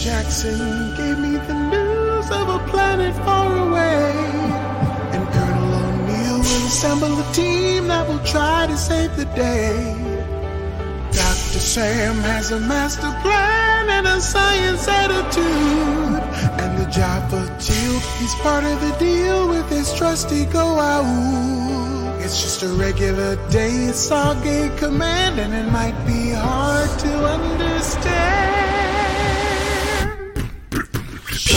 Jackson gave me the news of a planet far away. And Colonel O'Neill will assemble a team that will try to save the day. Dr. Sam has a master plan and a science attitude. And the for Teal, he's part of the deal with his trusty go out. It's just a regular day at Stargate Command, and it might be hard to understand.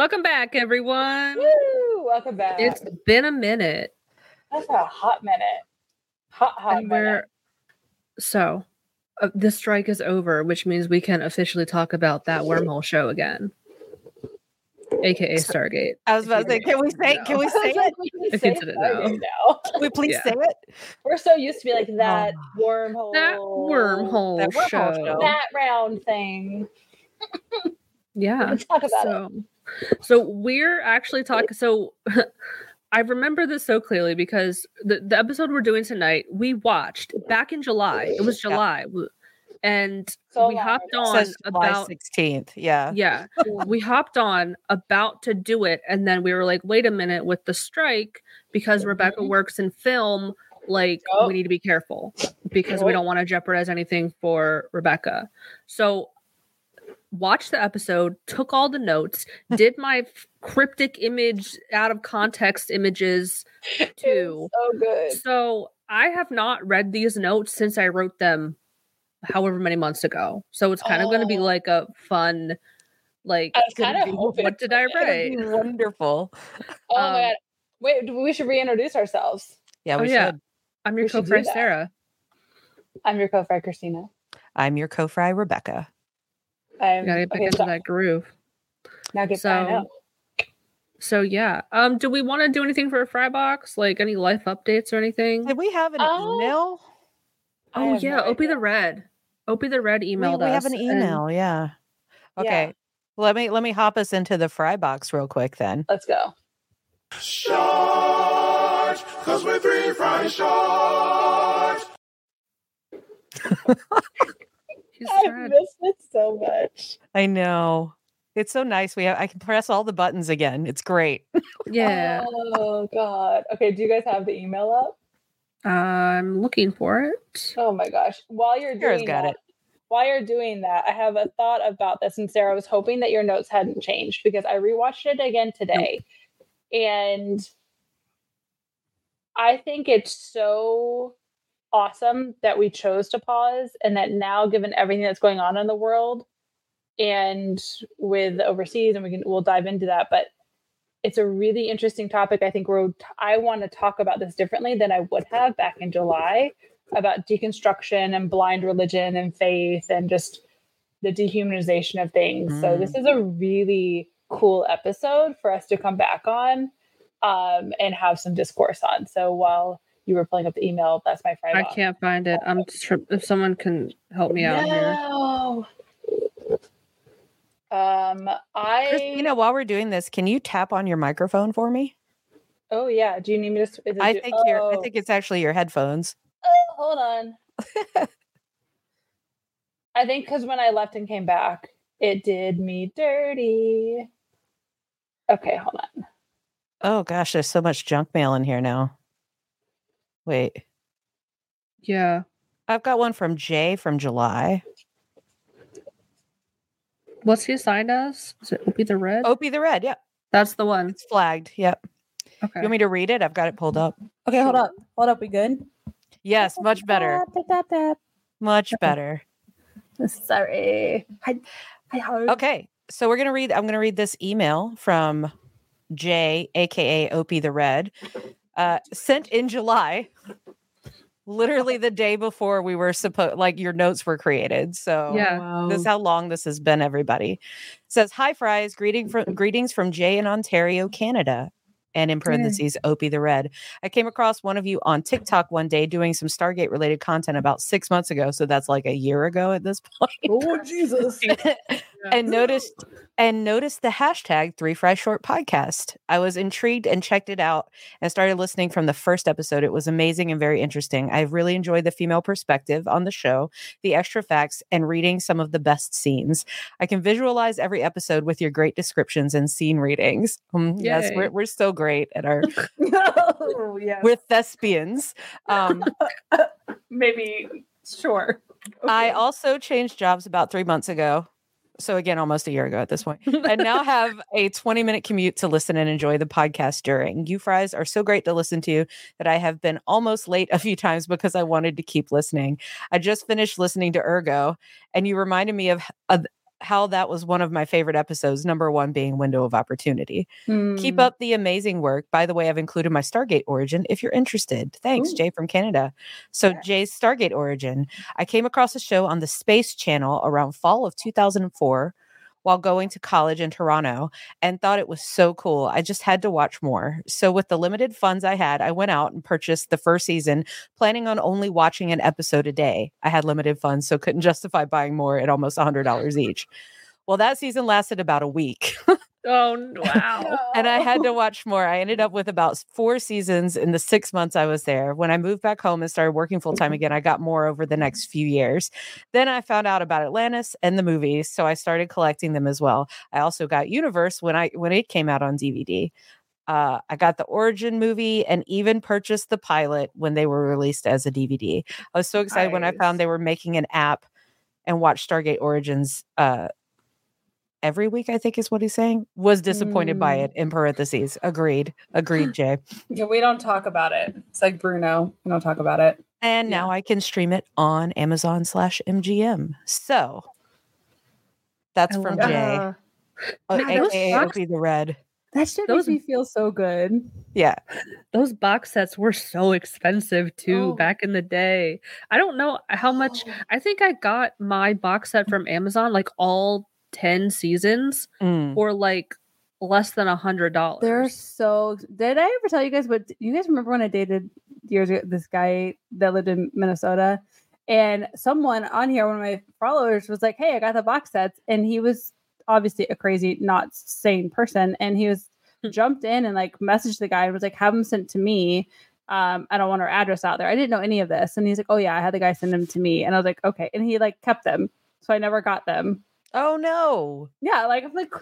Welcome back, everyone. Woo! Welcome back. It's been a minute. That's a hot minute. Hot, hot and minute. we're so uh, the strike is over, which means we can officially talk about that wormhole show again, aka Stargate. I was about to say, can we say, can we say it? we can If say it's in it Stargate now. now. Can we please Yeah. say it? We're so used to be like that wormhole. That wormhole, That wormhole show. show. That round thing. Yeah. Let's talk about so, so we're actually talking. So I remember this so clearly because the, the episode we're doing tonight, we watched back in July. It was July. w- And So we long hopped on July about 16th. Yeah. yeah we hopped on about to do it and then we were like wait a minute with the strike because rebecca Mhm. works in film like Yup. we need to be careful because we don't want to jeopardize anything for rebecca so watched the episode took all the notes did my f- cryptic image out of context images too So good. so i have not read these notes since i wrote them however many months ago so it's kind of going to be Oh. like a fun like I kind of be- what did I write? Wonderful. Oh Um, my god! Wait, we should reintroduce ourselves. Yeah, Oh, we yeah. should. I'm your We co-friend. Sarah. I'm your co-fry Christina. I'm your co-fry Rebecca. I'm You gotta get back okay, into stop. that groove. Now get So- I. So yeah. Um, do we want to do anything for a fry box? Like any life updates or anything? Did we have an Oh, email? Oh yeah, no Opie the. Red. Opie the Red emailed we us. We have an email. Yeah. Yeah. Okay. Let me let me hop us into the fry box real quick then. Let's go. Short, cause we're three fry short. He's I trying- missed it so much. I know. It's so nice. We have I can press all the buttons again. It's great. Yeah. Oh god. Okay. Do you guys have the email up? I'm looking for it. Oh my gosh. While you're Sarah's doing got that, it. while you're doing that, I have a thought about this. And Sarah I was hoping that your notes hadn't changed because I rewatched it again today. And I think it's so awesome that we chose to pause and that now given everything that's going on in the world and with overseas and we can we'll dive into that but it's a really interesting topic. I think we're i want to talk about this differently than i would have back in july about deconstruction and blind religion and faith and just the dehumanization of things. So this is a really cool episode for us to come back on um, and have some discourse on. So while you were pulling up the email that's my friend I can't find it. I'm tr- if someone can help me out here. no. Um, I. Christina, while we're doing this, can you tap on your microphone for me? Oh yeah. Do you need me to? it I think you're I oh, think it's actually your headphones. oh, hold on. I think because when I left and came back, it did me dirty. Okay, hold on. Oh gosh, there's so much junk mail in here now. Wait. Yeah. I've got one from Jay from July. What's he assigned as? Is it Opie the Red? Opie the Red. Yep. That's the one. It's flagged. Yep. Okay. You want me to read it? I've got it pulled up. Okay, hold up. Hold up. We good? Yes, much better. Much better. Sorry. I, I heard. Okay. So we're gonna read I'm gonna read this email from Jay, aka Opie the Red, uh, sent in July. literally the day before we were supposed like your notes were created. So Yeah. this is how long this has been, everybody. says, Hi fries, greeting from greetings from Jay in Ontario, Canada. And in parentheses, Opie the Red. I came across one of you on TikTok one day doing some Stargate related content about six months ago. So that's like a year ago at this point. Oh Jesus! and noticed and noticed the hashtag three fry short podcast. I was intrigued and checked it out and started listening from the first episode. It was amazing and very interesting. I've really enjoyed the female perspective on the show the extra facts and reading some of the best scenes. I can visualize every episode with your great descriptions and scene readings. Um, yes we're, we're so great at our oh yeah. we're thespians um Maybe sure. I also changed jobs about three months ago. So again, almost a year ago at this point. and now have a 20 minute commute to listen and enjoy the podcast during. You fries are so great to listen to that I have been almost late a few times because I wanted to keep listening. I just finished listening to Ergo, and you reminded me of, of how that was one of my favorite episodes. Number one being Window of Opportunity. Keep Hmm. up the amazing work. By the way, I've included my Stargate origin if you're interested. Thanks, Ooh. Jay from Canada. So, Yeah. Jay's Stargate origin. I came across a show on the Space Channel around fall of 2004 while going to college in Toronto and thought it was so cool. I just had to watch more. So, with the limited funds I had, I went out and purchased the first season, planning on only watching an episode a day. I had limited funds, so couldn't justify buying more at almost $100 each. Well, that season lasted about a week. Oh wow. and I had to watch more. I ended up with about four seasons in the six months I was there. When I moved back home and started working full time again, I got more over the next few years. Then I found out about Atlantis and the movies, so I started collecting them as well. I also got Universe when I when it came out on DVD. Uh, I got the Origin movie and even purchased the pilot when they were released as a DVD. I was so excited when I found they were making an app and watched Stargate Origins uh, every week, I think is what he's saying. Was disappointed by Mm. it in parentheses. Agreed. Agreed, Jay. Yeah, we don't talk about it. It's like Bruno. We don't talk about it. And Yeah. now I can stream it on Amazon slash MGM. So that's I from love Jay. God, those AKA box- Opie the Red. that shit Those- makes me feel so good. Yeah. Those box sets were so expensive too Oh. back in the day. I don't know how much. I think I got my box set from Amazon, like all 10 seasons, Mm. for like less than a hundred dollars. They're so. Did I ever tell you guys what? You guys remember when I dated years ago this guy that lived in Minnesota, and someone on here, one of my followers, was like, "Hey, I got the box sets," and he was obviously a crazy, not sane person, and he was jumped in and like messaged the guy and was like, "Have them sent to me." Um, I don't want our address out there. I didn't know any of this, and he's like, "Oh yeah, I had the guy send them to me," and I was like, "Okay," and he like kept them, so I never got them. Oh no. Yeah, like I'm like,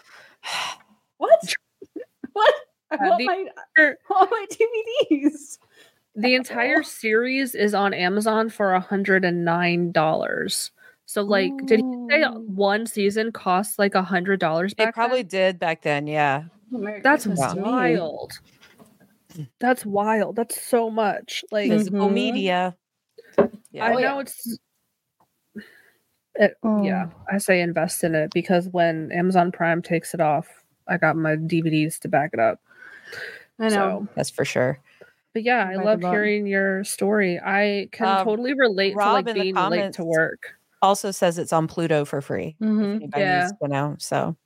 what? what? I Uh, want the- my er, all my DVDs. the entire series is on Amazon for a hundred and nine dollars. So like, did he say one season costs like a hundred dollars? It probably did back then. Yeah. Oh, That's Christmas wild. That's wild. That's so much. Like Physical Mhm. media. Yeah. I Oh, yeah. know it's. It, Yeah, Oh. I say invest in it because when Amazon Prime takes it off, I got my DVDs to back it up. I know. So, That's for sure. but yeah, I Back love hearing your story. I can Um, totally relate Rob to like being late to work. Also says it's on Pluto for free. if Mhm. Yeah. needs to know. So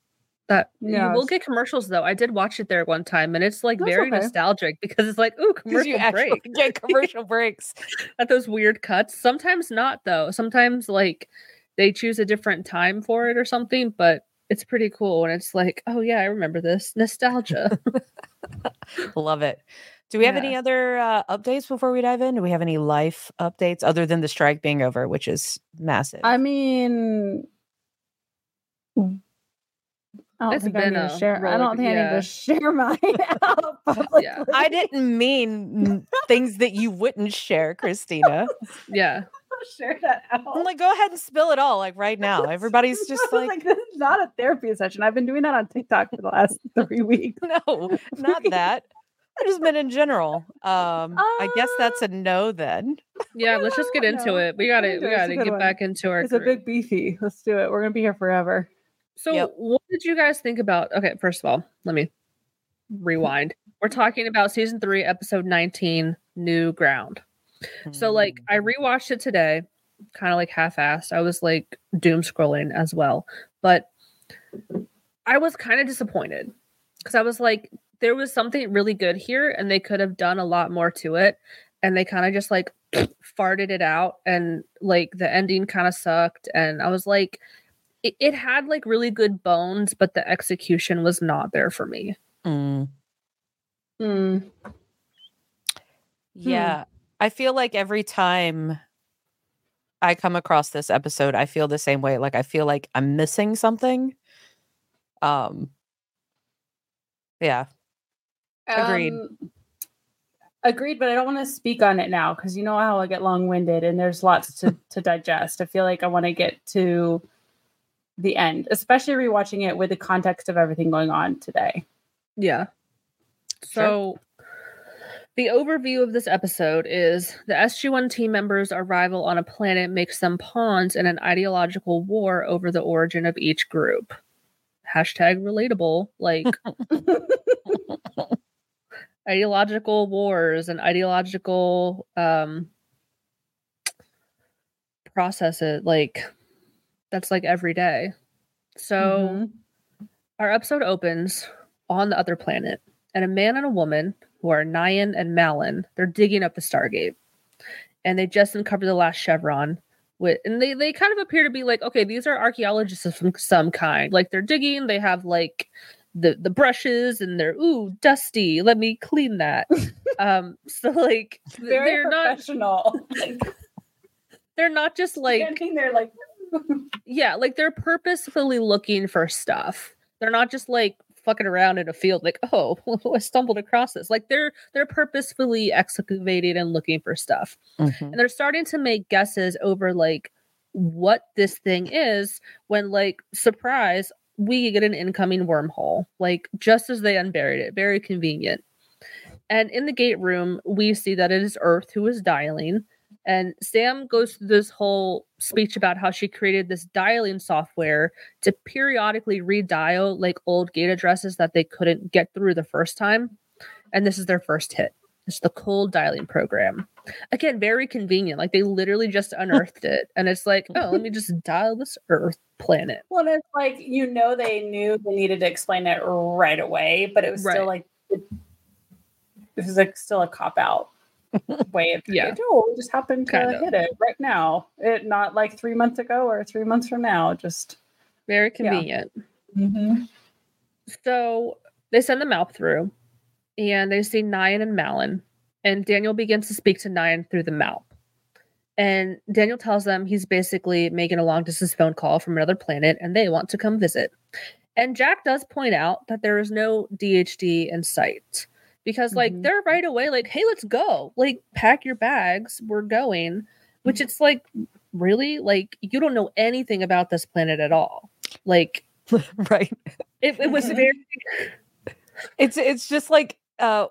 That yeah. you will get commercials though. I did watch it there one time, and it's like That's very okay. nostalgic because it's like, ooh, because you commercial break. get commercial breaks. at those weird cuts. Sometimes not though. Sometimes like they choose a different time for it or something, but it's pretty cool when it's like, oh yeah, I remember this. Nostalgia. Love it. Do we have any other uh, updates before we dive in? Do we have any life updates other than the strike being over, which is massive? I mean, I don't It's think I been need to a share. I don't think I need to share mine out publicly. Yeah. I didn't mean things that you wouldn't share, Christina. yeah. share that out. I'm like, go ahead and spill it all, like right now. Everybody's just I was like, this is not a therapy session. I've been doing that on TikTok for the last three weeks. no, not that. I just meant in general. Um, I guess that's a no then. Yeah, let's just get into it. We gotta we it. It's a gotta get one. back into our It's a big beefy. Let's do it. We're gonna be here forever. So Yep. what did you guys think about okay, first of all, let me rewind. We're talking about season three, episode 19, New Ground. So like I Mm. rewatched it today, kind of like half-assed. I was like doom scrolling as well, but I was kind of disappointed because I was like, there was something really good here, and they could have done a lot more to it, and they kind of just like farted it out, and like the ending kind of sucked, and I was like, it, it had like really good bones, but the execution was not there for me. Mm. Mm. Yeah. I feel like every time I come across this episode, I feel the same way. Like I feel like I'm missing something. Um yeah. Agreed. Um, agreed, but I don't want to speak on it now because you know how I get long winded and there's lots to, to digest. I feel like I want to get to the end, especially rewatching it with the context of everything going on today. Yeah. Sure. The overview of this episode is the SG1 team members' arrival on a planet makes them pawns in an ideological war over the origin of each group. Hashtag relatable. Like ideological wars and ideological um processes like that's like every day. So Mhm. our episode opens on the other planet, and a man and a woman who are Nyan and Malin, they're digging up the Stargate. And they just uncovered the last chevron. With, and they, they kind of appear to be like, okay, these are archaeologists of some, some kind. Like they're digging, they have like the the brushes and they're ooh dusty. Let me clean that. um, so like Very they're professional. Like, they're not just like standing there like yeah, like they're purposefully looking for stuff. They're not just like fucking around in a field like, oh, I stumbled across this. Like they're they're purposefully excavating and looking for stuff. Mhm. And they're starting to make guesses over like what this thing is when like surprise, we get an incoming wormhole. Like just as they unburied it. Very convenient. And in the gate room, we see that it is Earth who is dialing. And Sam goes through this whole speech about how she created this dialing software to periodically redial like old gate addresses that they couldn't get through the first time. And this is their first hit. It's the cold dialing program. Again, very convenient. Like they literally just unearthed it. And it's like, oh, let me just dial this Earth planet. Well, it's like you know they knew they needed to explain it right away, but it was Right. still like it, was like still a cop out way of Yeah. yeah. Oh, we just happened to Kind of. hit it right now. It not like three months ago or three months from now. Just Very convenient. mm-hmm. So they send the map through and they see Nyan and Malin. And Daniel begins to speak to Nyan through the map. And Daniel tells them he's basically making a long distance phone call from another planet and they want to come visit. And Jack does point out that there is no DHD in sight because, like, Mhm. they're right away, like, hey, let's go. Like, pack your bags. We're going. Which it's like, really? Like, you don't know anything about this planet at all. Like, right. it, it was very It's it's just like uh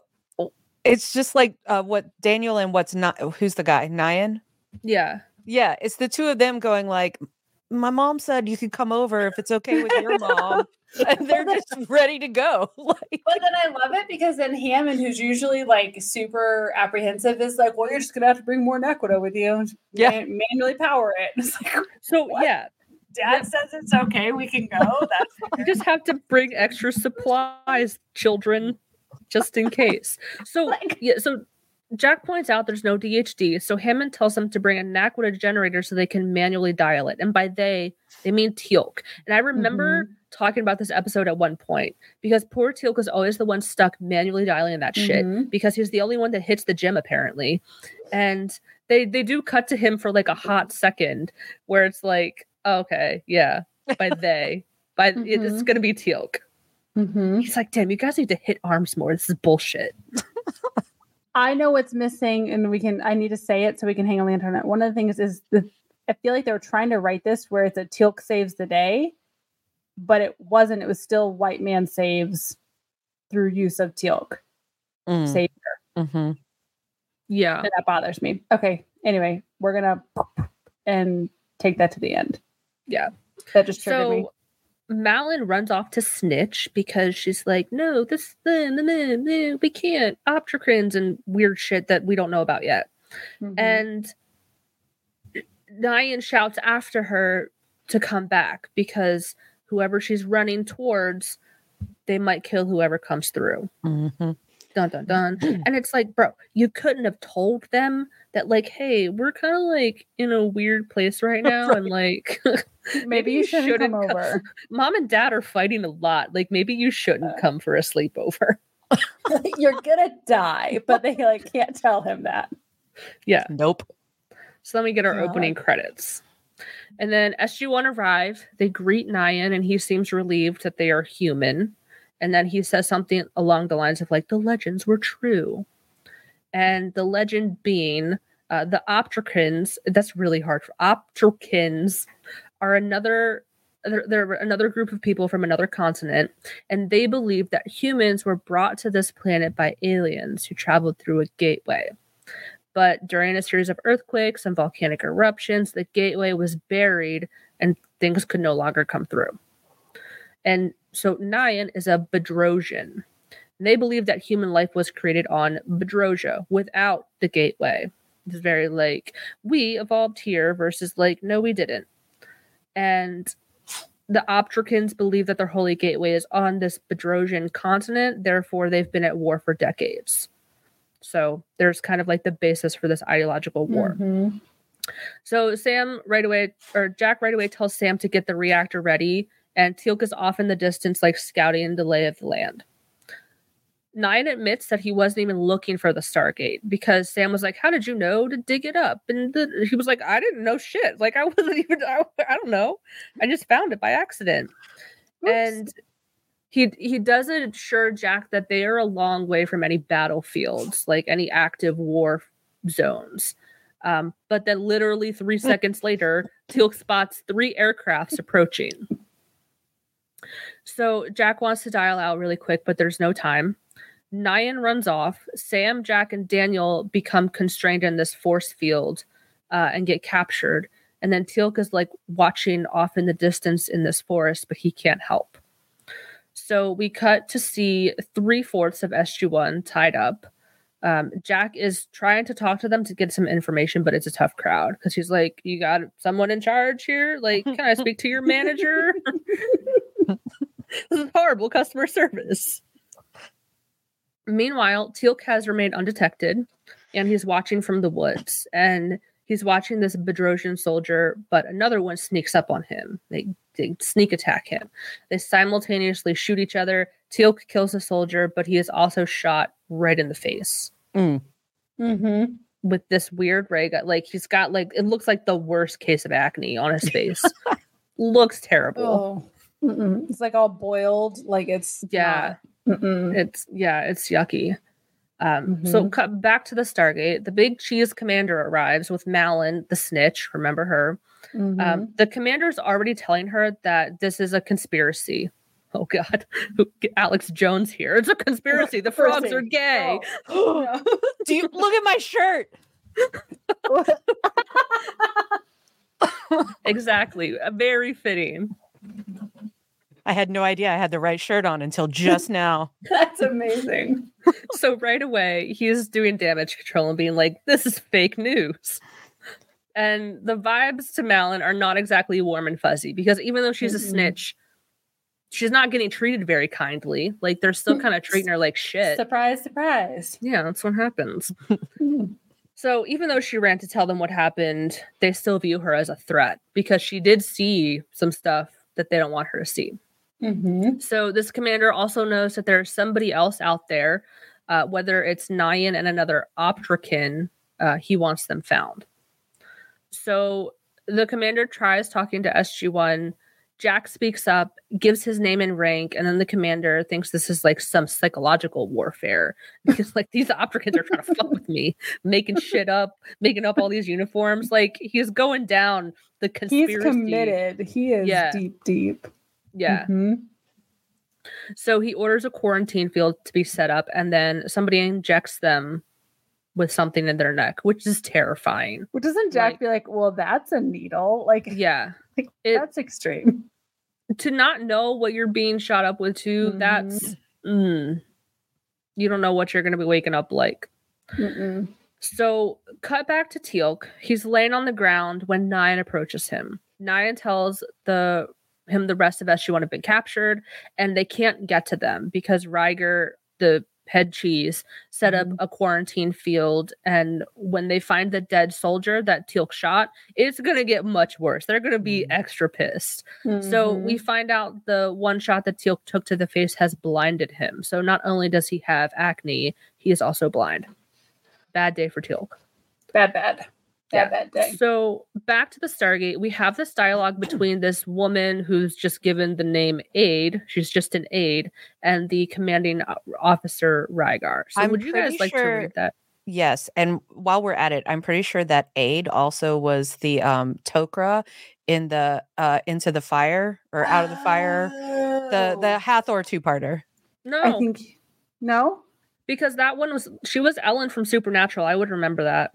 it's just like uh what Daniel and what's not who's the guy? Nyan? Yeah. Yeah, it's the two of them going like my mom said you could come over if it's okay with your mom. and they're just ready to go. like But then I love it because then Hammond, who's usually like super apprehensive, is like, "Well, you're just gonna have to bring more Naquadah with you, and Yeah. man- manually power it." It's like, So What? yeah, Dad says it's okay, we can go. That's you just have to bring extra supplies, children, just in case. So Like- yeah, so Jack points out there's no DHD, so Hammond tells them to bring a Naquadah generator so they can manually dial it. And by they, they mean Teal'c. And I remember talking about this episode at one point because poor Teal'c is always the one stuck manually dialing that shit Mhm. because he's the only one that hits the gym apparently. And they they do cut to him for like a hot second where it's like, okay, yeah, by they, by it- it's gonna be Teal'c. Mhm. He's like, damn, you guys need to hit arms more. This is bullshit. I know what's missing, and we can. I need to say it so we can hang on the internet. One of the things is the. I feel like they were trying to write this where it's a Teal'c saves the day, but it wasn't. It was still white man saves through use of Teal'c mm, save, mhm. Yeah. and that bothers me. Okay, anyway, we're gonna and take that to the end. Yeah. that just triggered me. Malin runs off to snitch because she's like, no, this, no, no, we can't. Optricans and weird shit that we don't know about yet. Mhm. And Nyan shouts after her to come back because whoever she's running towards, they might kill whoever comes through. Mhm. Dun dun dun. and it's like, bro, you couldn't have told them that, like, hey, we're kind of like in a weird place right now, and like, maybe, you shouldn't, shouldn't come come- over. mom and dad are fighting a lot. Like, maybe you shouldn't uh. come for a sleepover. You're gonna die, but they like can't tell him that. yeah. Nope. So then we get our God. opening credits. And then SG1 arrive. They greet Nyan, and he seems relieved that they are human. And then he says something along the lines of like, the legends were true. And the legend being uh, the Optricans, that's really hard. For are another they're, they're another group of people from another continent, and they believe that humans were brought to this planet by aliens who traveled through a gateway. But during a series of earthquakes and volcanic eruptions, the gateway was buried and things could no longer come through. And so Nyan is a Bedrosian. They believe that human life was created on Bedrosia without the gateway. It's very like, we evolved here versus like, no, we didn't. And the Optricans believe that their holy gateway is on this Bedrosian continent, therefore, they've been at war for decades. So there's kind of like the basis for this ideological war. Mhm. So Sam right away, or Jack right away tells Sam to get the reactor ready, and Teal'c is off in the distance, like scouting the lay of the land. Nyan admits that he wasn't even looking for the Stargate because Sam was like, "How did you know to dig it up?" And the, he was like, "I didn't know shit. Like I wasn't even. I, I don't know. I just found it by accident." Oops. And he he does assure Jack that they are a long way from any battlefields, like any active war zones. Um, but then literally three seconds later, Teal'c spots three aircrafts approaching. So Jack wants to dial out really quick, but there's no time. Nyan runs off. Sam, Jack, and Daniel become constrained in this force field uh, and get captured. And then Teal'c is like watching off in the distance in this forest, but he can't help. So we cut to see three fourths of SG1 tied up. Um, Jack is trying to talk to them to get some information, but it's a tough crowd because he's like, You got someone in charge here? Like, can I speak to your manager? this is horrible customer service. Meanwhile, Teal'c has remained undetected and he's watching from the woods and he's watching this Bedrosian soldier, but another one sneaks up on him. They, they sneak attack him. They simultaneously shoot each other. Teal'c kills the soldier, but he is also shot right in the face Mm-hmm. with this weird ray gun. Like he's got like it looks like the worst case of acne on his face. looks terrible. Oh, it's like all boiled. Like it's Yeah. not- Mm-mm. It's yeah, it's yucky. Um, so Mhm. cut back to the Stargate. The big cheese commander arrives with Malin, the snitch. Remember her? Mhm. Um, the commander's already telling her that this is a conspiracy. Oh God, Alex Jones here. It's a conspiracy. The frogs are gay. Oh. Do you look at my shirt? Exactly. Uh, Very fitting. I had no idea I had the right shirt on until just now. That's amazing. so right away he's doing damage control and being like this is fake news and the vibes to malin are not exactly warm and fuzzy because even though she's a Mm-mm. snitch she's not getting treated very kindly like they're still kind of treating her like shit Surprise, surprise. yeah that's what happens hmm. so even though she ran to tell them what happened they still view her as a threat because she did see some stuff that they don't want her to see Mm-hmm. so this commander also knows that there's somebody else out there, uh, whether it's Nyan and another Optrican, uh, he wants them found. So the commander tries talking to SG1. Jack speaks up, gives his name and rank, and then the commander thinks this is like some psychological warfare because like these Optricans are trying to fuck with me, making shit up, making up all these uniforms. Like he's going down the conspiracy. He's committed. He is Yeah. deep, deep. Yeah. Mhm. So he orders a quarantine field to be set up, and then somebody injects them with something in their neck, which is terrifying. Well, doesn't Jack Like- be like, well, that's a needle? Like, Yeah. like, It- that's extreme. To not know what you're being shot up with, too, that's, mm, you don't know what you're going to be waking up like. Mm-mm. So, cut back to Teal'c. He's laying on the ground when Nyan approaches him. Nyan tells the him the rest of SG-1 have been captured, and they can't get to them because Riker, the head cheese, set up mm-hmm. a quarantine field. And when they find the dead soldier that Teal'c shot, it's gonna get much worse. They're gonna be mm-hmm. extra pissed. So we mm-hmm. find out the one shot that Teal'c took to the face has blinded him. So not only does he have acne, he is also blind. Bad day for Teal'c. bad, bad, Yeah. bad, bad day. So back to the Stargate, we have this dialogue between this woman who's just given the name Aid, She's just an aide, and the commanding officer Rygar. So I'm would you guys pretty like to read that? Yes, and while we're at it, I'm pretty sure that Aid also was the um Tok'ra in the uh into the fire or out of the fire. The the Hathor two parter. No, I think no. because that one was she was Ellen from Supernatural. I would remember that.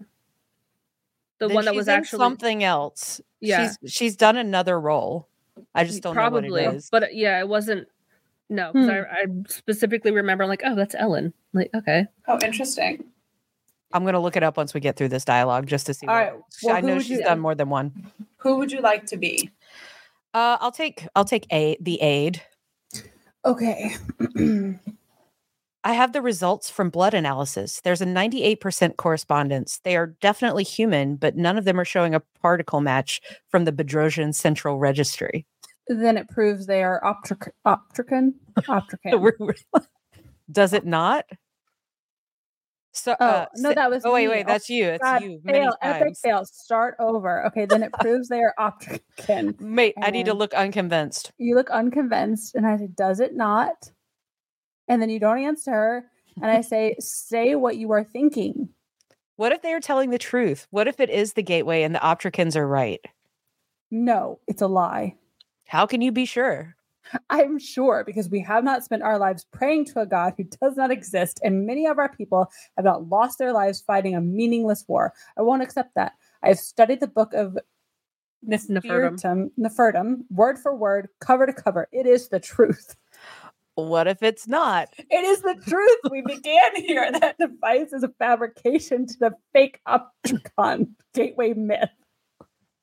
The Then one that was actually something else. Yeah. She's she's done another role. I just don't probably, know what it is. but yeah, it wasn't. No, Hmm. I, I specifically remember like, oh, that's Ellen. Like, okay, Oh, interesting. I'm gonna look it up once we get through this dialogue just to see. All what- right, well, I know she's you- done more than one. Who would you like to be? Uh, I'll take I'll take a the aid. Okay. I have the results from blood analysis. There's a 98% correspondence. They are definitely human, but none of them are showing a particle match from the Bedrosian Central Registry. then it proves they are optric- optrican. Optrican. Does it not? So, Oh, uh, no, that was Oh wait, me. wait, that's you. It's God, you. Many fail, epic fail. Start over. Okay, then it proves they are optrican. Mate, I need to look unconvinced. You look unconvinced, and I said, "Does it not?" And then you don't answer, and I say, "Say what you are thinking." What if they are telling the truth? What if it is the gateway and the Optricans are right? No, it's a lie. How can you be sure? I'm sure because we have not spent our lives praying to a God who does not exist, and many of our people have not lost their lives fighting a meaningless war. I won't accept that. I have studied the book of Nefertum. Nefertum, Nefertum, word for word, cover to cover. It is the truth. What if it's not? It is the truth. We began here. That device is a fabrication to the fake Optrican gateway myth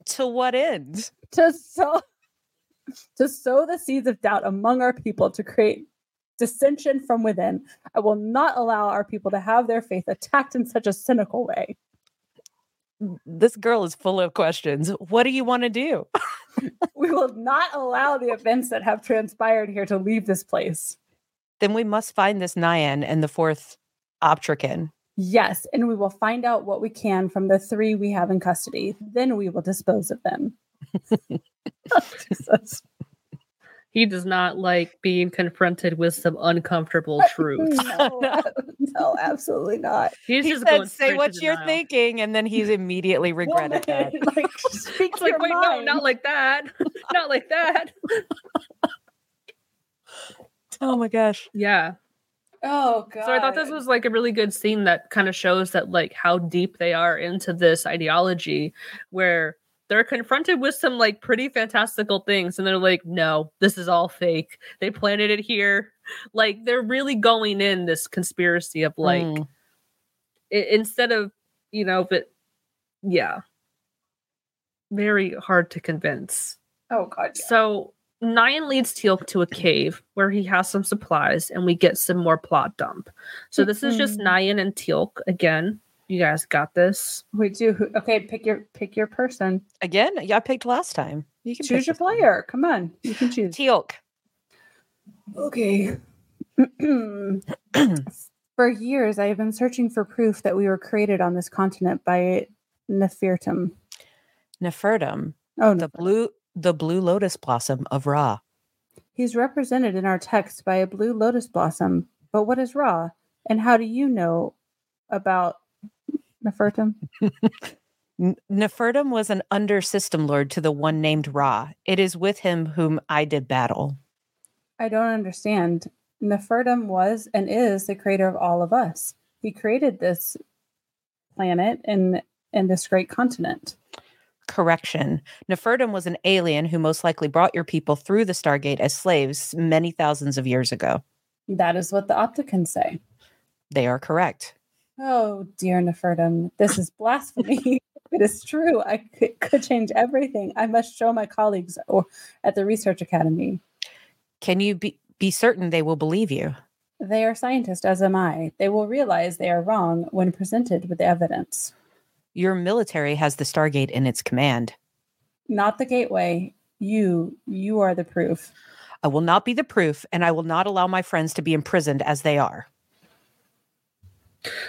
To what end? to sow to sow the seeds of doubt among our people to create dissension from within. I will not allow our people to have their faith attacked in such a cynical way. This girl is full of questions. What do you want to do? We will not allow the events that have transpired here to leave this place. Then we must find this Nyan and the fourth Optrican. Yes, and we will find out what we can from the three we have in custody. Then we will dispose of them. Jesus. He does not like being confronted with some uncomfortable truths. No, no, absolutely not. He's He just said, going "Say what you're denial. thinking," and then he's immediately regretted that. Woman, like, speak It's like, your wait, no, not like that, not like that. Oh my gosh! Yeah. Oh god. So I thought this was like a really good scene that kind of shows that like how deep they are into this ideology where they're confronted with some like pretty fantastical things and they're like no this is all fake they planted it here like they're really going in this conspiracy of like Mm. i- instead of you know but yeah very hard to convince Oh god. yeah. so Nyan leads Teal'c to a cave where he has some supplies, and we get some more plot dump. So this is just Mhm. Nyan and Teal'c again. You guys got this. We do. Okay, pick your pick your person. Again, yeah, I picked last time. You can Choose your this one. player. Come on, you can choose. Teal'c. Okay. for years, I have been searching for proof that we were created on this continent by Nefertum. Nefertum, Oh, the no. blue, the blue lotus blossom of Ra. He's represented in our text by a blue lotus blossom. But what is Ra? And how do you know about Nefertum? Nefertum was an under system lord to the one named Ra. It is with him whom I did battle. I don't understand. Nefertum was and is the creator of all of us. He created this planet and and this great continent. Correction. Nefertum was an alien who most likely brought your people through the Stargate as slaves many thousands of years ago. That is what the Optricans say. They are correct. Oh, dear Nefertum, this is blasphemy. it is true. I could, could change everything. I must show my colleagues or at the research academy. Can you be, be certain they will believe you? They are scientists, as am I. They will realize they are wrong when presented with evidence. Your military has the Stargate in its command. Not the gateway. You, you are the proof. I will not be the proof, and I will not allow my friends to be imprisoned as they are.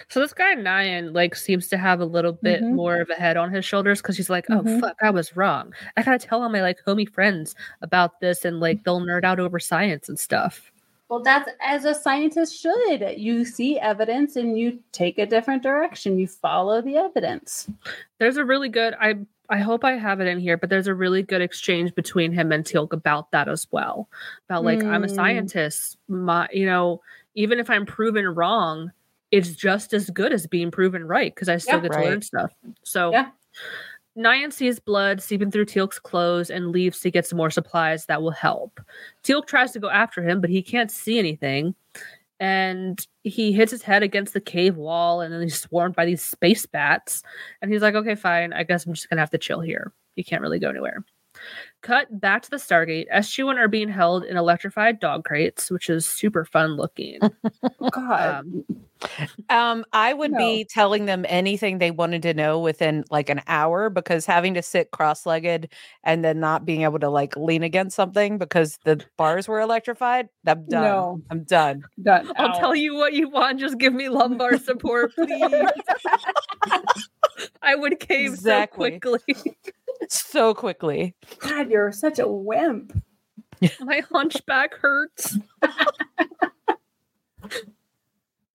So this guy Nyan like seems to have a little bit Mhm. more of a head on his shoulders because he's like, oh Mhm. fuck, I was wrong. I gotta tell all my like homie friends about this and like they'll nerd out over science and stuff. Well, that's as a scientist should. You see evidence and you take a different direction. You follow the evidence. There's a really good I I hope I have it in here, but there's a really good exchange between him and Teal'c about that as well. About like I'm a Mm. scientist, my you know, even if I'm proven wrong, it's just as good as being proven right because I still Yeah. get to Right. learn stuff. So Yeah. Nyan sees blood seeping through Teal'c's clothes and leaves to get some more supplies that will help. Teal'c tries to go after him, but he can't see anything. And he hits his head against the cave wall, and then he's swarmed by these space bats. And he's like, okay, fine. I guess I'm just going to have to chill here. He can't really go anywhere. Cut back to the Stargate. SG-1 are being held in electrified dog crates, which is super fun looking. God. Um, Um, I would No. be telling them anything they wanted to know within like an hour because having to sit cross-legged and then not being able to like lean against something because the bars were electrified. I'm done. No. I'm done. Done. I'll Out. tell you what you want. Just give me lumbar support, please. I would cave Exactly. so quickly. So quickly. God, you're such a wimp. My hunchback hurts.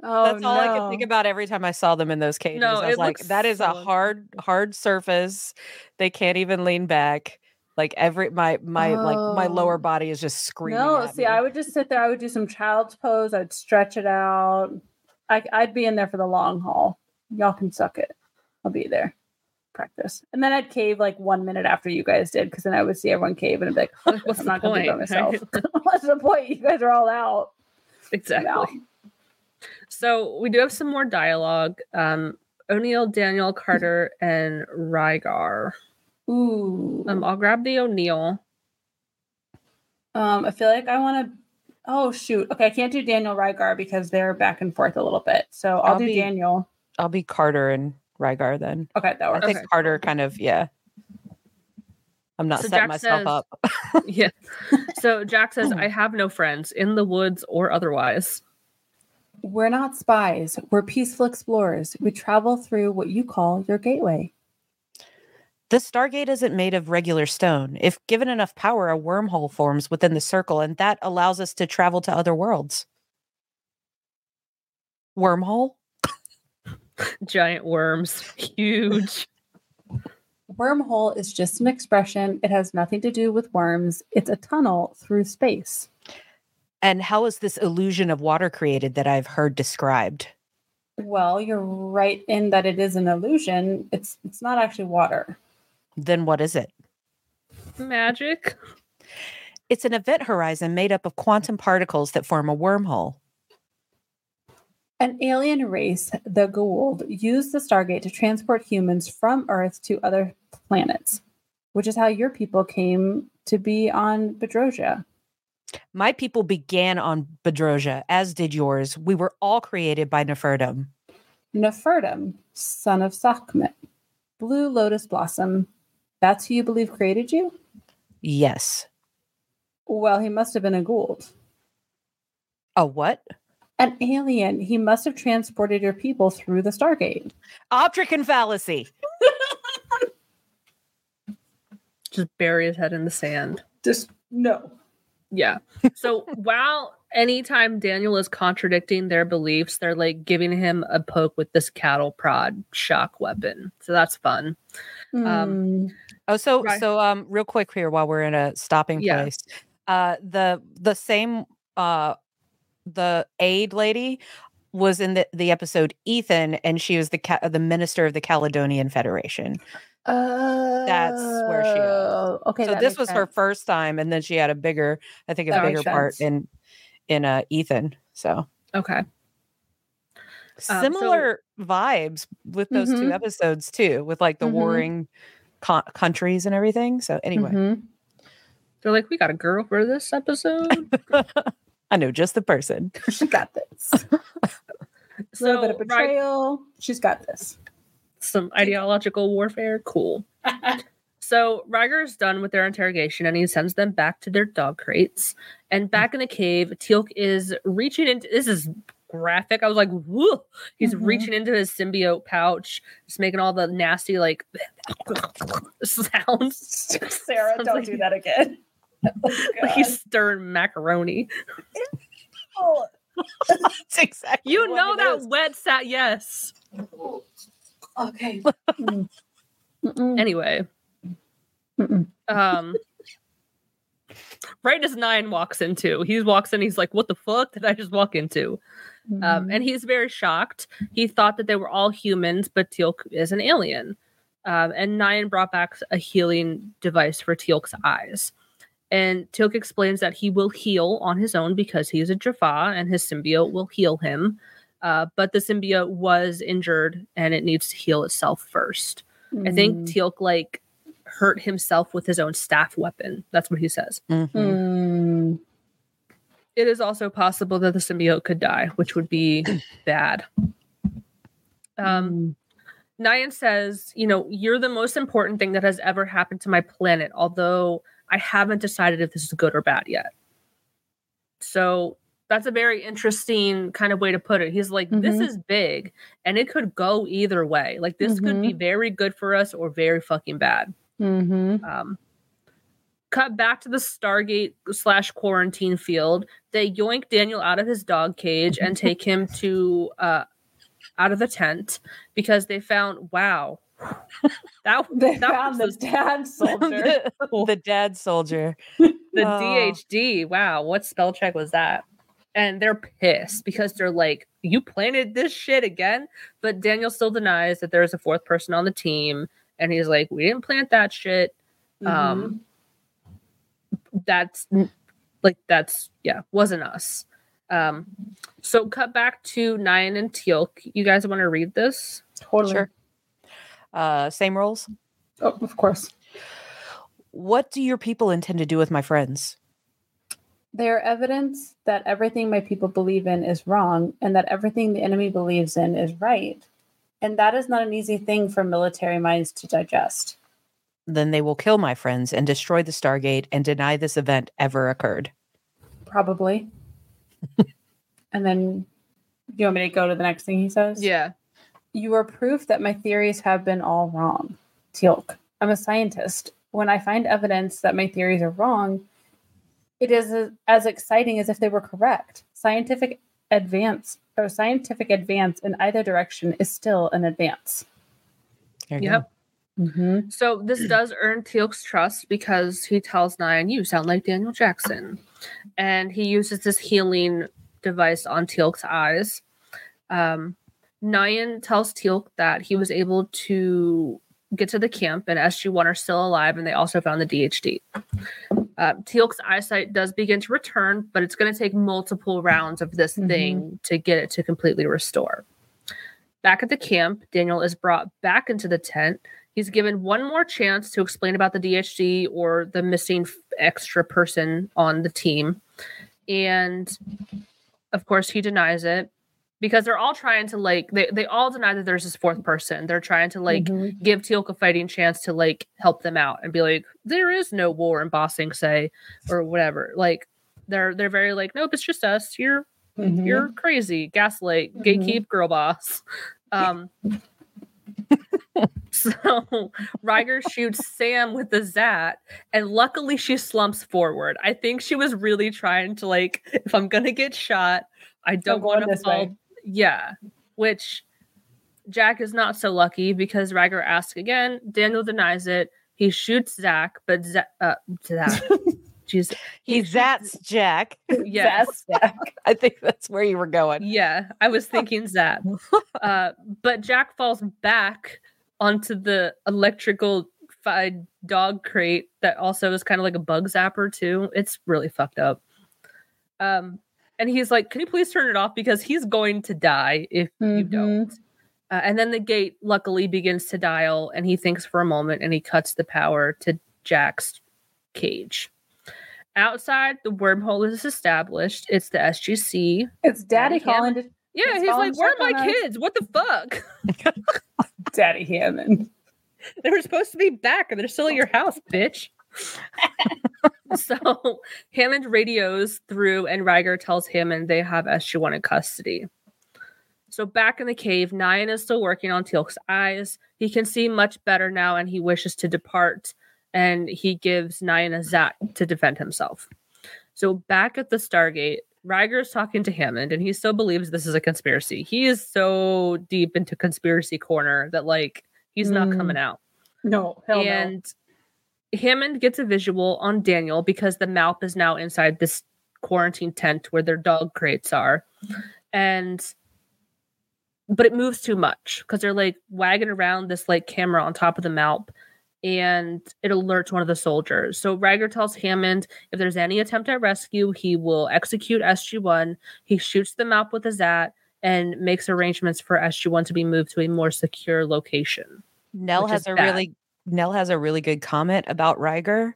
Oh, That's all I could think about every time I saw them in those cages. No, I was like, looks that is a hard, hard surface. They can't even lean back. Like every my my like my oh. lower Oh. body is just screaming. No, at see, me. I would just sit there. I would do some child's pose. I'd stretch it out. I, I'd be in there for the long haul. Y'all can suck it. I'll be there. Practice. And then I'd cave like one minute after you guys did because then I would see everyone cave and I'd be like, Like, what's I'm the not going to be by point? myself. right? What's the point? You guys are all out. Exactly. out. So we do have some more dialogue. Um, O'Neill, Daniel, Carter, and Rygar. Ooh. Um, I'll grab the O'Neill. Um, I feel like I want to. Oh shoot. Okay, I can't do Daniel Rygar because they're back and forth a little bit. So I'll, I'll do be- Daniel. I'll be Carter and Rygar then. Okay, that I think Okay. Carter kind of yeah. I'm not So setting Jack myself says- up. yeah. So Jack says, I have no friends in the woods or otherwise. We're not spies. We're peaceful explorers. We travel through what you call your gateway. The Stargate isn't made of regular stone. If given enough power, a wormhole forms within the circle, and that allows us to travel to other worlds. Wormhole? Giant worms. Huge. Wormhole is just an expression. It has nothing to do with worms. It's a tunnel through space. And how is this illusion of water created that I've heard described? Well, you're right in that it is an illusion. It's it's not actually water. Then what is it? Magic. It's an event horizon made up of quantum particles that form a wormhole. An alien race, the Goa'uld, used the Stargate to transport humans from Earth to other planets, which is how your people came to be on Bedrosia. My people began on Bedrosia, as did yours. We were all created by Nefertum. Nefertum, son of Sekhmet, Blue Lotus Blossom. That's who you believe created you? Yes. Well, he must have been a Goa'uld. A what? An alien. He must have transported your people through the Stargate. Optrican fallacy. Just bury his head in the sand. Just no. Yeah. So while anytime Daniel is contradicting their beliefs, they're like giving him a poke with this cattle prod shock weapon. So that's fun. Um, Mm, Oh, so Right. so um real quick here while we're in a stopping Yeah. place. Uh the the same uh the aide lady was in the, the episode Ethon and she was the ca- the minister of the Caledonian Federation. That's where she is. Oh, Okay. so this was her first time and then she had a bigger I think a That bigger part in in uh Ethon. So Okay. so- Similar vibes with those two Mhm. episodes too, with like the Mhm. warring co- countries and everything. So anyway, Mhm. They're like, we got a girl for this episode. I know just the person. She got this. A little bit of Ry- betrayal. She's got this. some ideological warfare. Cool. So Rygar's done with their interrogation and he sends them back to their dog crates. And back in the cave, Teal'c is reaching into this is graphic. I was like, whoa. He's Mhm. reaching into his symbiote pouch, just making all the nasty like sounds. Sarah, don't like- do that again. Oh, Like he's stirring macaroni. God. That's exactly You what know it that is. wet sat yes. Okay. Anyway, Mm-mm. um right as Nyan walks into he walks in he's like what the fuck did i just walk into Mm-hmm. um and he's very shocked he thought that they were all humans but teal'c is an alien um and Nyan brought back a healing device for teal'c's eyes and teal'c explains that he will heal on his own because he is a jaffa and his symbiote will heal him uh, but the symbiote was injured and it needs to heal itself first I think Mm. Teal'c like hurt himself with his own staff weapon. That's what he says. Mhm. Mm. It is also possible that the symbiote could die, which would be bad. Um, Mm. Nyan says, you know, you're the most important thing that has ever happened to my planet, although I haven't decided if this is good or bad yet. So that's a very interesting kind of way to put it. He's like, this Mhm. is big and it could go either way. Like, this could be very good for us or very fucking bad. Mhm. Um, cut back to the Stargate slash quarantine field. They yoink Daniel out of his dog cage and take him to uh, out of the tent because they found wow, that They that found was the dad soldier. the, the dad soldier. the Oh. DHD. Wow, what spell check was that? And they're pissed because they're like, "You planted this shit again." But Daniel still denies that there's a fourth person on the team, and he's like, "We didn't plant that shit." Um, that's like that's yeah, wasn't us. Um, so cut back to Nyan and Teal'c. You guys want to read this? totally. Sure. Uh, same roles? Oh, of course. What do your people intend to do with my friends? They are evidence that everything my people believe in is wrong and that everything the enemy believes in is right. And that is not an easy thing for military minds to digest. Then they will kill my friends and destroy the Stargate and deny this event ever occurred. Probably. and then, do you want me to go to the next thing he says? Yeah. You are proof that my theories have been all wrong. Teal'c. I'm a scientist. When I find evidence that my theories are wrong, it is a- as exciting as if they were correct. Scientific advance or scientific advance in either direction is still an advance. There you Yep. Mm-hmm. So this does earn Teal'c's trust because he tells Nyan, "You sound like Daniel Jackson," and he uses this healing device on Teal'c's eyes. Um, Nyan tells Teal'c that he was able to get to the camp, and SG-1 are still alive, and they also found the DHD. Uh, Teal'c's eyesight does begin to return, but it's going to take multiple rounds of this Mhm. thing to get it to completely restore. Back at the camp, Daniel is brought back into the tent. He's given one more chance to explain about the DHD or the missing f- extra person on the team. And of course, he denies it because they're all trying to like, they, they all deny that there's this fourth person. They're trying to like Mhm. give Teal'c a fighting chance to like help them out and be like, there is no war in Ba Sing Se, or whatever. Like, they're they're very like, nope, it's just us. You're Mhm. you're crazy, gaslight, Mhm. gatekeep, girl boss. Um, so Rygar shoots Sam with the Zat, and luckily she slumps forward. I think she was really trying to like, if I'm gonna get shot, I don't go want to fall. way. Yeah, which Jack is not so lucky because Rygar asks again. Daniel denies it. He shoots Zach, but Zach, uh, Zach, jeez, He zats Jack. yes, That's- I think that's where you were going. Yeah, I was thinking that. Uh, but Jack falls back onto the electrical fied dog crate that also is kind of like a bug zapper too. It's really fucked up. Um, and he's like, "Can you please turn it off because he's going to die if you Mhm. don't." Uh, and then the gate luckily begins to dial, and he thinks for a moment, and he cuts the power to Jack's cage. Outside, the wormhole is established. It's the SGC. It's daddy calling to Yeah, he's like, "Where are my us." kids? What the fuck? Daddy Hammond. they were supposed to be back, and they're still at your house, bitch." so Hammond radios through, and Rygar tells Hammond they have SG1 in custody. So back in the cave, Nyan is still working on Teal'c's eyes. He can see much better now, and he wishes to depart. And he gives Nyan a zat to defend himself. So back at the Stargate, Rygar is talking to Hammond, and he still believes this is a conspiracy. He is so deep into conspiracy corner that like he's not Mm. coming out No, hell and Hammond gets a visual on Daniel because the Malp is now inside this quarantine tent where their dog crates are. And but it moves too much because they're like wagging around this like camera on top of the Malp and it alerts one of the soldiers. So Rygar tells Hammond if there's any attempt at rescue, he will execute SG1. He shoots the Malp with a Zat and makes arrangements for SG1 to be moved to a more secure location. Nell has a bad. really Nell has a really good comment about Rygar.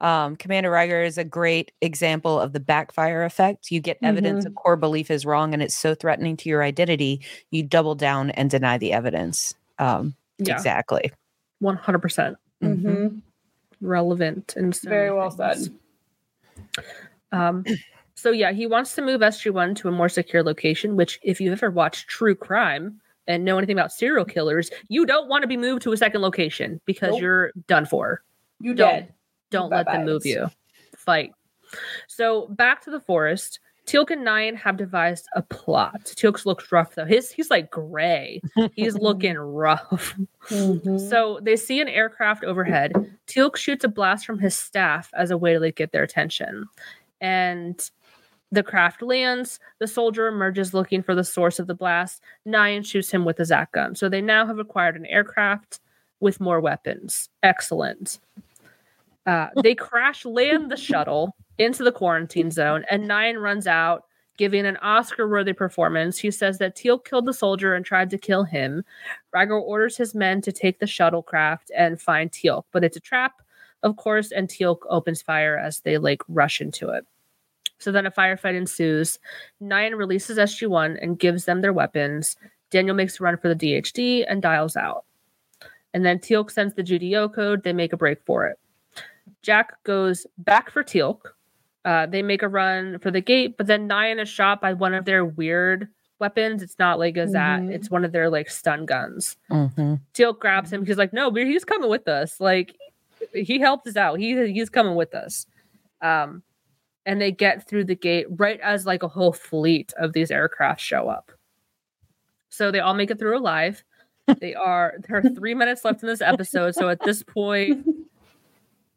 Um, Commander Rygar is a great example of the backfire effect. You get evidence a core belief is wrong and it's so threatening to your identity, you double down and deny the evidence. Um, Yeah, Exactly. 100%. no. Mhm. Mhm. relevant and so Very well things. said. Um, so yeah, he wants to move SG1 to a more secure location. Which, if you've ever watched True Crime and know anything about serial killers, you don't want to be moved to a second location because Nope. you're done for. You Don't. dead. Don't let them move you. Fight. So back to the forest. Teal'c and Nyan have devised a plot. Teal'c looks rough though. His he's like gray. He's looking rough. Mhm. So they see an aircraft overhead. Teal'c shoots a blast from his staff as a way to like get their attention. And the craft lands. The soldier emerges looking for the source of the blast. Nyan shoots him with a Zat gun. So they now have acquired an aircraft with more weapons. Excellent. Uh, they crash land the shuttle into the quarantine zone, and Nyan runs out, giving an Oscar worthy performance. He says that Teal killed the soldier and tried to kill him. Rygar orders his men to take the shuttlecraft and find Teal, but it's a trap, of course, and Teal opens fire as they like rush into it. So then a firefight ensues. Nyan releases SG1 and gives them their weapons. Daniel makes a run for the DHD and dials out. And then Teal'c sends the GDO code. They make a break for it. Jack goes back for Teal'c. Uh, they make a run for the gate, but then Nyan is shot by one of their weird weapons. It's not like a Zat, Mhm. it's one of their like stun guns. Mhm. Teal'c grabs him. He's like, "No, he's coming with us. Like, he helped us out. He he's coming with us." Um, and they get through the gate right as like a whole fleet of these aircraft show up. So they all make it through alive. They are there are three minutes left in this episode. So at this point,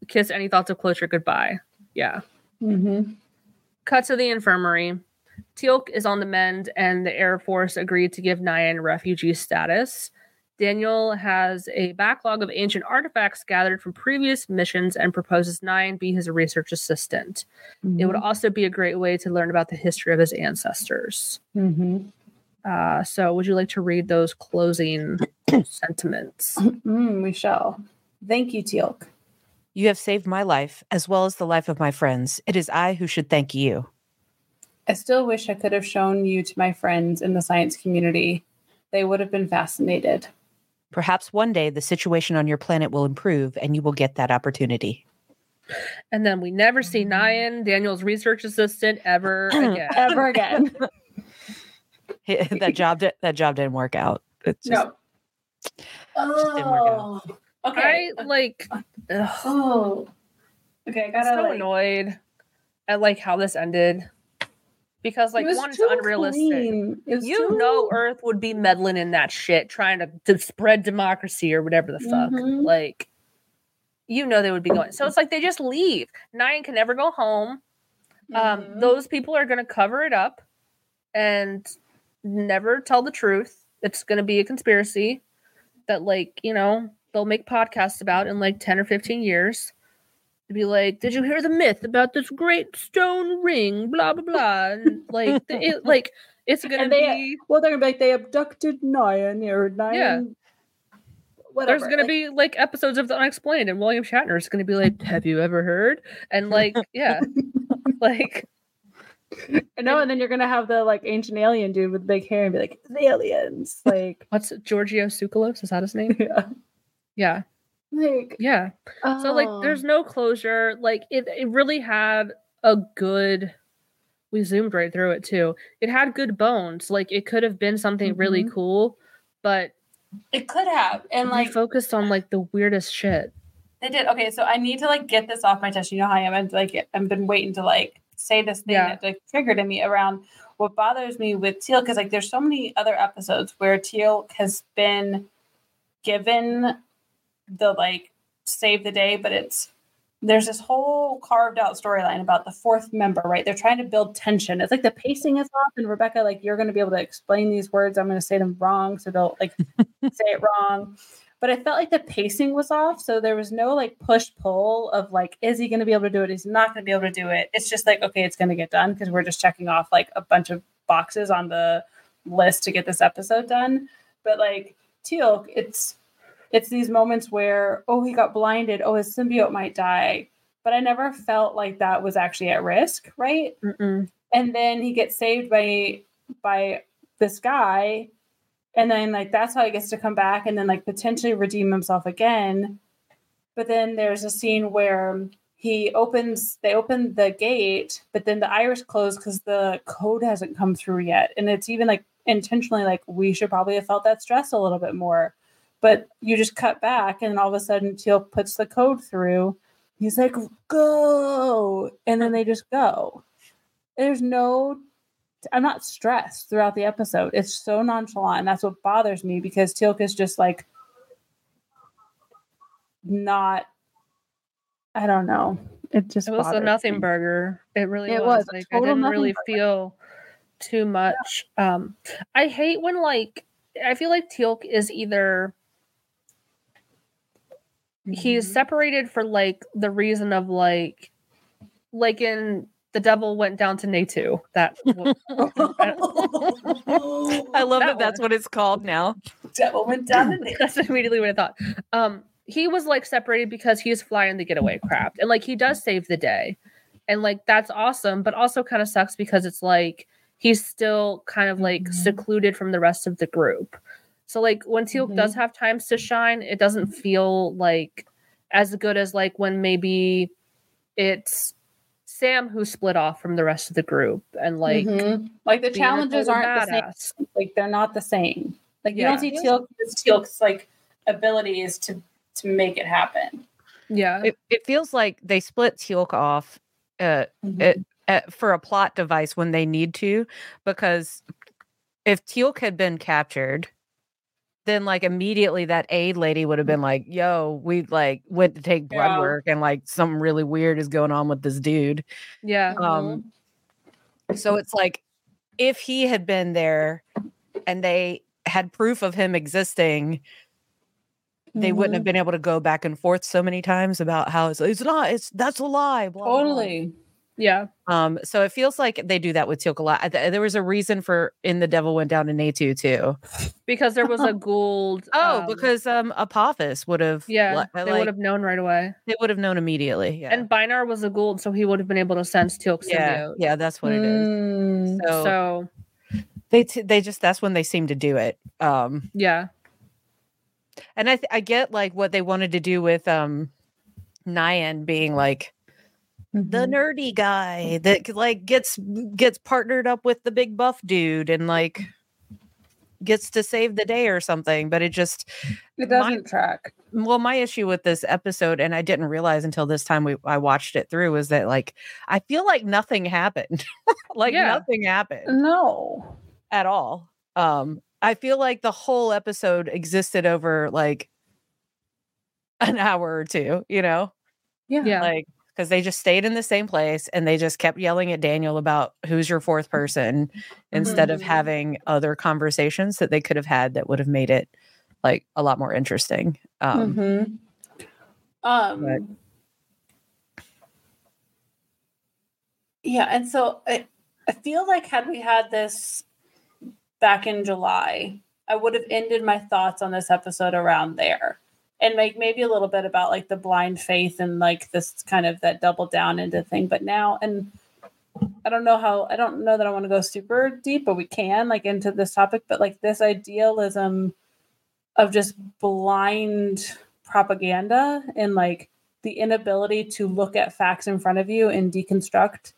kiss any thoughts of closure goodbye. Yeah. Mm-hmm. Cut to the infirmary. Teal'c is on the mend, and the Air Force agreed to give Nyan refugee status. Daniel has a backlog of ancient artifacts gathered from previous missions and proposes Nyan be his research assistant. It would also be a great way to learn about the history of his ancestors. Mhm. Uh, so, would you like to read those closing sentiments? Mm, we shall. Thank you, Teal'c. You have saved my life as well as the life of my friends. It is I who should thank you. I still wish I could have shown you to my friends in the science community. They would have been fascinated. Perhaps one day the situation on your planet will improve and you will get that opportunity. And then we never see mm. Nyan, Daniel's research assistant, ever again. Ever again. that job di- that job didn't work out. It's just, no. didn't work out. Oh. Okay. I like. ugh. oh. Okay, I gotta so like, annoyed at like how this ended because like one too unrealistic clean. It was you know earth would be meddling in that shit trying to, to spread democracy or whatever the fuck Mhm. like you know they would be going so it's like they just leave Nyan can never go home um Mhm. those people are going to cover it up and never tell the truth it's going to be a conspiracy that like you know they'll make podcasts about in like 10 or 15 years to be like, "Did you hear the myth about this great stone ring?" Blah blah blah. And like, th- it, like it's gonna they- be Well, they're gonna be like they abducted Nyan or Nyan. Whatever. there's gonna like- be like episodes of the unexplained, and William Shatner is gonna be like, "Have you ever heard?" And like, yeah, like I know, and then you're gonna have the like ancient alien dude with big hair and be like, "The aliens!" Like, what's Giorgio Tsoukalos? Is that his name? yeah, Yeah, like yeah. So like oh. there's no closure. Like it, it really had a good we zoomed right through it too. It had good bones. Like it could have been something really Mhm. cool, but It could have. And like like focused on like the weirdest shit. they did. Okay, so I need to like get this off my chest. You know how I am. I've like I've been waiting to like say this thing Yeah. that like triggered in me around what bothers me with Teal because like there's so many other episodes where Teal has been given the like save the day, but it's there's this whole carved out storyline about the fourth member, right? They're trying to build tension. It's like the pacing is off, and Rebecca, like you're going to be able to explain these words. I'm going to say them wrong, so don't like say it wrong. But I felt like the pacing was off, so there was no like push pull of like, is he going to be able to do it? He's not going to be able to do it? It's just like, okay, it's going to get done because we're just checking off like a bunch of boxes on the list to get this episode done. But like Teal, it's it's these moments where oh he got blinded, oh his symbiote might die, but I never felt like that was actually at risk, right? Mm-mm. and then he gets saved by by this guy. And then like that's how he gets to come back and then like potentially redeem himself again. But then there's a scene where he opens they open the gate but then the iris closed because the code hasn't come through yet. And it's even like intentionally like we should probably have felt that stress a little bit more but you just cut back and all of a sudden teal puts the code through he's like go and then they just go there's no I'm not stressed throughout the episode. It's so nonchalant. And that's what bothers me because teal is just like not I don't know. It just It was a nothing me. burger. It really It was. was Like I didn't really burger. feel too much. Um I hate when like I feel like teal is either he's Mhm. separated for like the reason of like like in the devil went down to Netu. That I love that, That that's what it's called now. Devil went down the knee. That's immediately what I thought. Um, he was like separated because he's flying the getaway craft, and like he does save the day, and like that's awesome. But also kind of sucks because it's like he's still kind of like Mhm. secluded from the rest of the group. So like when Teal'c does have times to shine, it doesn't feel like as good as like when maybe it's Sam who split off from the rest of the group and like Mhm. like the challenges aren't the same. Like they're not the same. Like you Yeah. don't see Teal'c Teal'c's like abilities to to make it happen. Yeah. It, it feels like they split Teal'c off uh, Mhm. it, uh, for a plot device when they need to, because if Teal'c had been captured, then like immediately that aid lady would have been mm. like, "Yo, we like went to take blood Yeah. work, and like something really weird is going on with this dude." yeah. Uh-huh. Um, so it's like if he had been there and they had proof of him existing, they wouldn't mm-hmm. have been able to go back and forth so many times about how it's it's not it's that's a lie. Blah, blah, blah. Yeah. Um, so it feels like they do that with Teal'c a lot. There was a reason for in the Devil Went Down to Netu too. Because there was a Goa'uld. Oh, um, because um Apophis would have Yeah, they would have known right away. they would have known immediately. Yeah. And Bynarr was a Goa'uld, so he would have been able to sense Teal'c's yeah, symbiote. yeah, that's what it is. Mm. So, So they t- they just that's when they seem to do it. Um yeah, and I th- I get like what they wanted to do with um Nyan being like the nerdy guy that like gets gets partnered up with the big buff dude and like gets to save the day or something but it just It doesn't track. well my issue with this episode and i didn't realize until this time we i watched it through was that like i feel like nothing happened like Yeah. nothing happened No. at all um i feel like the whole episode existed over like an hour or two you know Yeah. yeah, like because they just stayed in the same place and they just kept yelling at Daniel about who's your fourth person instead of Mhm. having other conversations that they could have had that would have made it like a lot more interesting. Um, Mhm. Um, Yeah, and so I, I feel like had we had this back in July, I would have ended my thoughts on this episode around there. And like maybe a little bit about like the blind faith and like this kind of that double down into thing. But now and I don't know how I don't know that I want to go super deep, but we can like into this topic, but like this idealism of just blind propaganda and like the inability to look at facts in front of you and deconstruct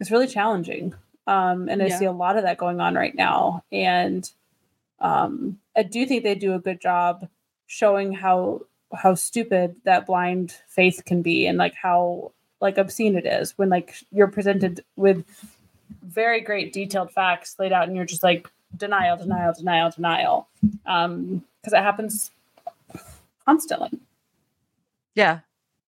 is really challenging. Um, and I Yeah. see a lot of that going on right now. And um, I do think they do a good job showing how how stupid that blind faith can be and like how like obscene it is when like you're presented with very great detailed facts laid out and you're just like denial denial denial denial um because it happens constantly Yeah.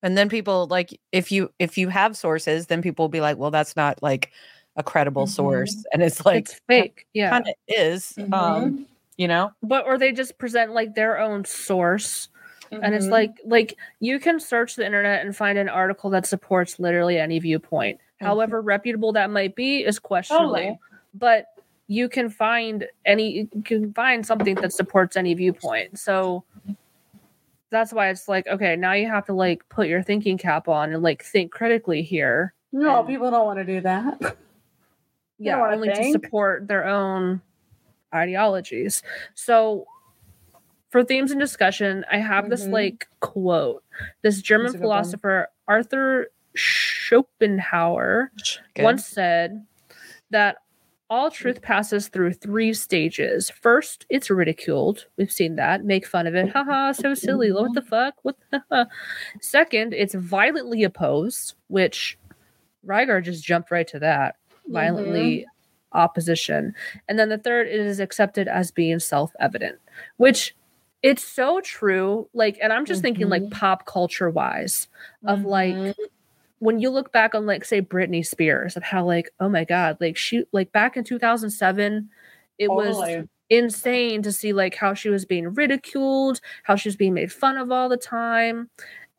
And then people like if you if you have sources, then people will be like, well, that's not like a credible Mhm. source. And it's like it's fake. Yeah. kind of is. Um, you know? but or they just present like their own source. And it's Mhm. like like you can search the internet and find an article that supports literally any viewpoint. However reputable that might be is questionable. Totally. but you can find any you can find something that supports any viewpoint. So that's why it's like okay now you have to like put your thinking cap on and like think critically here. No and- people don't want to do that. Yeah wanna only to support their own ideologies so for themes and discussion i have this Mhm. like quote this german good one. philosopher arthur schopenhauer Good. once said that all truth passes through three stages. First, it's ridiculed. We've seen that. Make fun of it. Haha, so silly. What the fuck? What the Second, it's violently opposed, which Rygar just jumped right to that. Violently opposition. And then the third is accepted as being self-evident, which it's so true. Like, and I'm just thinking like pop culture wise of like Mhm. when you look back on like say Britney Spears of how like oh my god like she like back in 2007 it was insane to see like how she was being ridiculed how she was being made fun of all the time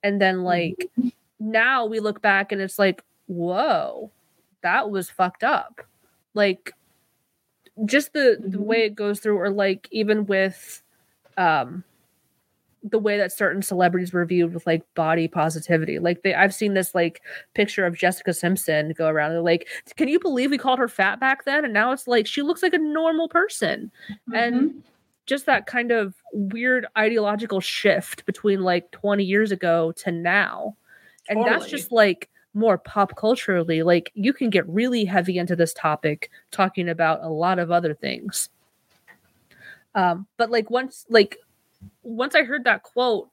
and then like now we look back and it's like whoa that was fucked up like just the the Mhm. way it goes through or like even with um the way that certain celebrities were viewed with like body positivity. Like they I've seen this like picture of Jessica Simpson go around. They're like, can you believe we called her fat back then? And now it's like she looks like a normal person. And just that kind of weird ideological shift between like 20 years ago to now. And that's just like more pop culturally. Like you can get really heavy into this topic talking about a lot of other things. Um, but like once like once I heard that quote,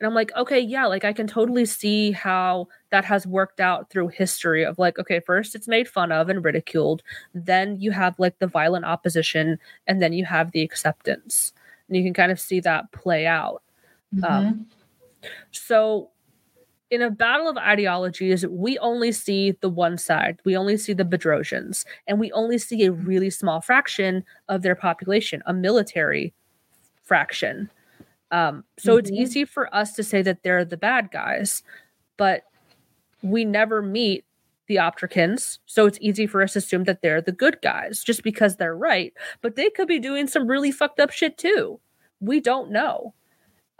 and I'm like, okay, yeah, like I can totally see how that has worked out through history of like, okay, first it's made fun of and ridiculed, then you have like the violent opposition, and then you have the acceptance. And you can kind of see that play out. Um, so, in a battle of ideologies, we only see the one side. We only see the Bedrosians, and we only see a really small fraction of their population, a military fraction. Um, so it's Mhm. easy for us to say that they're the bad guys, but we never meet the Optricans. So it's easy for us to assume that they're the good guys just because they're right. But they could be doing some really fucked up shit too. We don't know.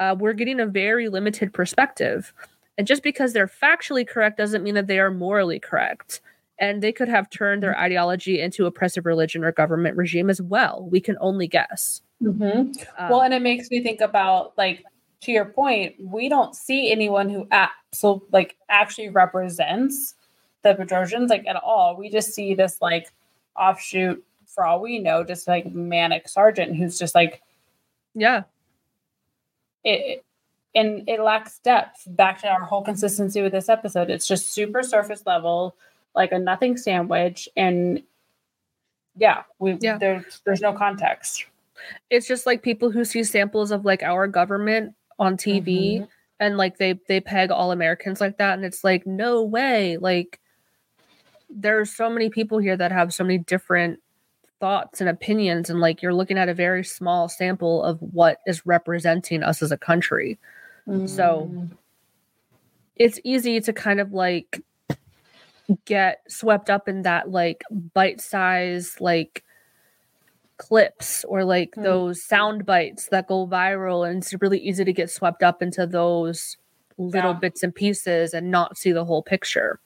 Uh, we're getting a very limited perspective. And just because they're factually correct doesn't mean that they are morally correct. And they could have turned their ideology into oppressive religion or government regime as well. We can only guess. Mhm. Um, well, and it makes me think about like to your point, we don't see anyone who act, so like actually represents the Bedrosians like at all. We just see this like offshoot, for all we know, just like manic sergeant who's just like yeah, it. And it lacks depth. Back to our whole consistency with this episode, it's just super surface level, like a nothing sandwich, and yeah, we Yeah. there's there's no context. it's just like people who see samples of like our government on TV Mhm. and like they they peg all Americans like that and it's like no way like there's so many people here that have so many different thoughts and opinions and like you're looking at a very small sample of what is representing us as a country So- Mm. it's easy to kind of like get swept up in that like bite size like clips or like Mm. those sound bites that go viral and it's really easy to get swept up into those little Yeah. bits and pieces and not see the whole picture.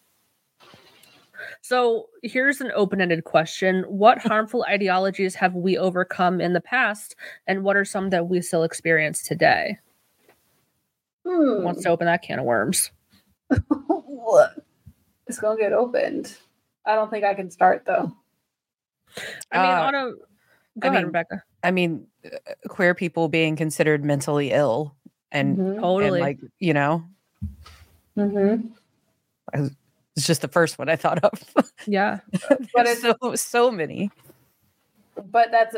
So here's an open-ended question. What harmful ideologies have we overcome in the past and what are some that we still experience today? Who Hmm. wants to open that can of worms? it's gonna get opened. I don't think I can start though. I mean, Uh, on a go I ahead, mean, Rebecca. I mean, uh, queer people being considered mentally ill and, Mhm. Totally. and like, you know, Mhm. it's just the first one I thought of. yeah. But it's- so so many. but that's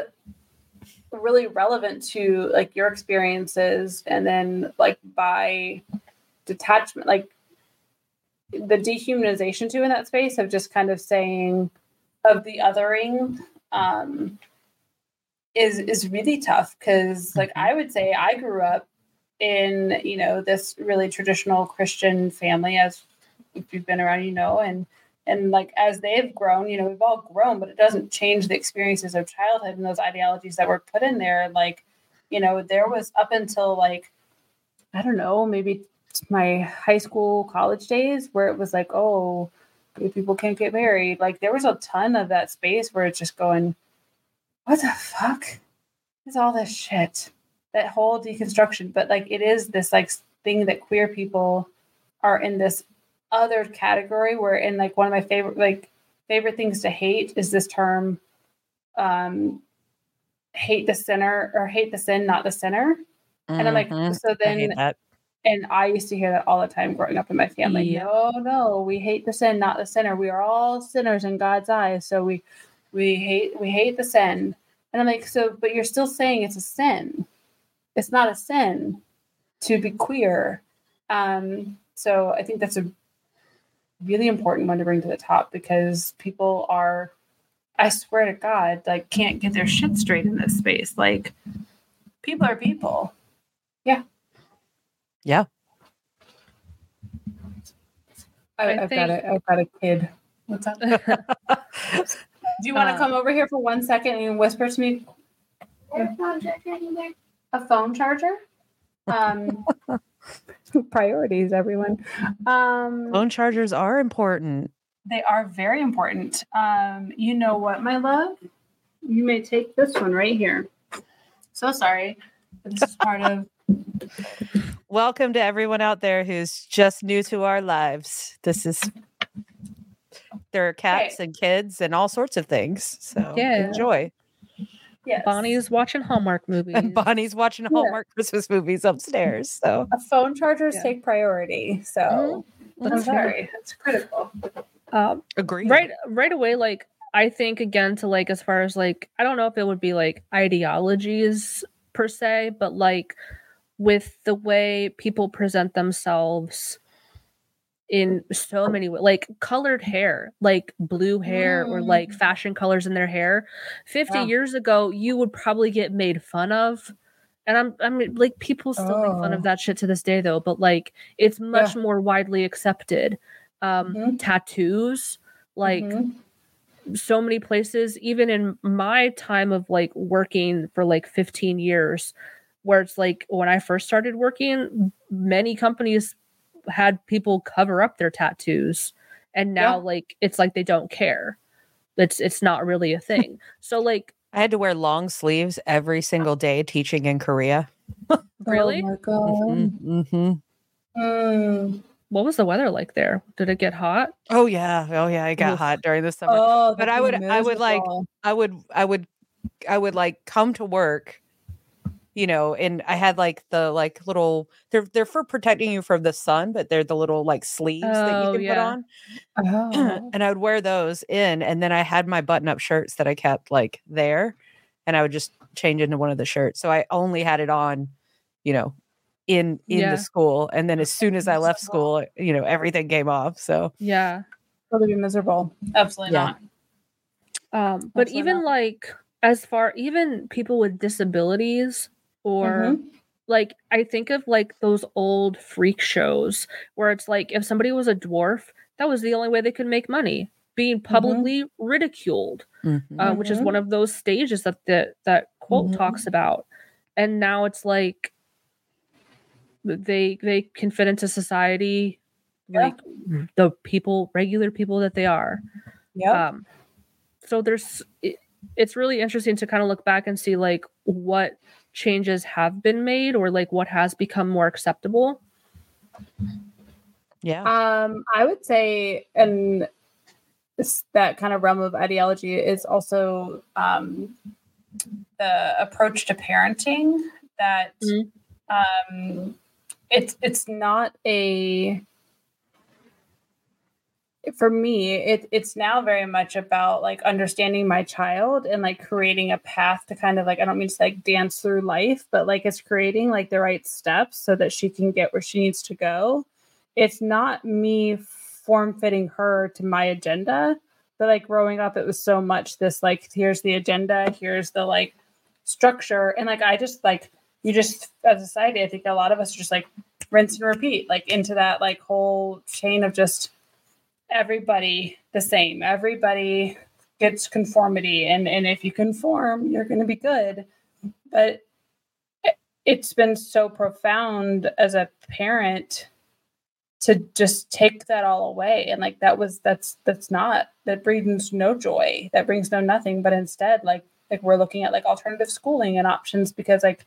really relevant to like your experiences and then like by detachment like the dehumanization too in that space of just kind of saying of the othering um is is really tough because like i would say i grew up in you know this really traditional christian family as if you've been around you know and and like as they've grown you know we've all grown but it doesn't change the experiences of childhood and those ideologies that were put in there. Like you know there was up until like i don't know maybe my high school college days where it was like oh people can't get married. Like there was a ton of that space where it's just going what the fuck is all this shit? That whole deconstruction. But like it is this like thing that queer people are in this other category where in like one of my favorite like favorite things to hate is this term um hate the sinner or hate the sin not the sinner. And i'm like Mhm. so I then that. and i used to hear that all the time growing up in my family. Yeah. no no we hate the sin not the sinner. We are all sinners in god's eyes. So we we hate we hate the sin. And i'm like so but you're still saying it's a sin. It's not a sin to be queer. Um so i think that's a really important one to bring to the top because people are i swear to god like can't get their shit straight in this space like people are people Yeah. Yeah. I I've think- got a I've got a kid. What's up? Do you want to Uh, come over here for one second and whisper to me? A phone charger. Um, priorities, everyone. Um, Phone chargers are important. they are very important. Um, you know what, my love? You may take this one right here. So sorry. This is part of Welcome to everyone out there who's just new to our lives. This is there are cats and kids and all sorts of things. So Yeah. enjoy. Yes. Bonnie's watching Hallmark movies. And Bonnie's watching Hallmark Christmas movies upstairs. So A phone chargers Yeah. take priority. So I'm That's fair. sorry. It's critical. Um, agree. right right away like i think again to like as far as like i don't know if it would be like ideologies per se but like with the way people present themselves in so many ways like colored hair like blue hair or like fashion colors in their hair 50 Yeah. years ago you would probably get made fun of and i'm i mean like people still make fun Oh. of that shit to this day though but like it's much more widely accepted um Mhm. tattoos like Mhm. so many places even in my time of like working for like 15 years where it's like when i first started working many companies had people cover up their tattoos and now Yeah. like it's like they don't care it's it's not really a thing so like I had to wear long sleeves every single day teaching in Korea. really Oh my god. Mhm, mhm. Mm. what was the weather like there did it get hot Oh yeah. Oh yeah. It got Oof. hot during the summer. Oh, But that'd I would- I would, like. I would I would I would like come to work, you know, and I had like the like little they're they're for protecting you from the sun, but they're the little like sleeves that Oh, you can yeah. put on. Oh. and I would wear those in and then I had my button up shirts that I kept like there and I would just change into one of the shirts. So I only had it on, you know, in in Yeah. the school and then as soon as I left school, you know, everything came off. So yeah Probably be miserable. Absolutely Yeah. not. um but Absolutely even not. like as far even people with disabilities or Mhm. like I think of like those old freak shows where it's like if somebody was a dwarf, that was the only way they could make money being publicly ridiculed Mhm. uh, which is Mhm. one of those stages that the, that quote Mhm. talks about and now it's like they they can fit into society Yeah. like the people regular people that they are Yeah. um so there's it, it's really interesting to kind of look back and see like what changes have been made or like what has become more acceptable Yeah. Um, I would say, and that kind of realm of ideology is also um, the approach to parenting that Mhm. um, it's it's not a for me it it's now very much about like understanding my child and like creating a path to kind of like i don't mean to like dance through life but like it's creating like the right steps so that she can get where she needs to go. It's not me form fitting her to my agenda but like growing up it was so much this like here's the agenda here's the like structure and like i just like you just as a society i think a lot of us just like rinse and repeat like into that like whole chain of just everybody the same. Everybody gets conformity and and if you conform you're going to be good. But it- it's been so profound as a parent to just take that all away and like that was that's that's not that brings no joy that brings no nothing. But instead like like we're looking at like alternative schooling and options because like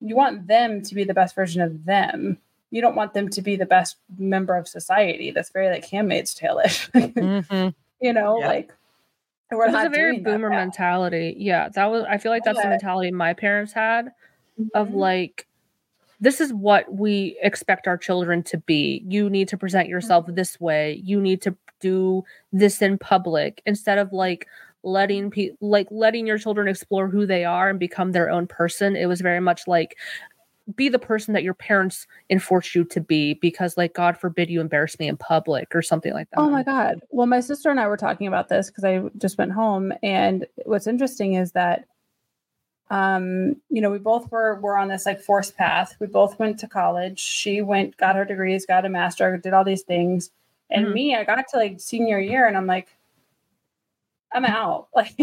you want them to be the best version of them you don't want them to be the best member of society. That's very like handmaid's tale-ish. Mhm. you know Yeah. like we're it was not a very doing that boomer mentality. Yeah that was i feel like that's the mentality my parents had of Mhm. like this is what we expect our children to be. You need to present yourself this way. You need to do this in public instead of like letting people like letting your children explore who they are and become their own person. It was very much like be the person that your parents enforce you to be because like god forbid you embarrass me in public or something like that Oh my God. Well, my sister and I were talking about this because I just went home. And what's interesting is that, um, you know, we both were, were on this like forced path. We both went to college. She went, got her degrees, got a master, did all these things. And Mhm. me, I got to like senior year and I'm like, I'm out. Like,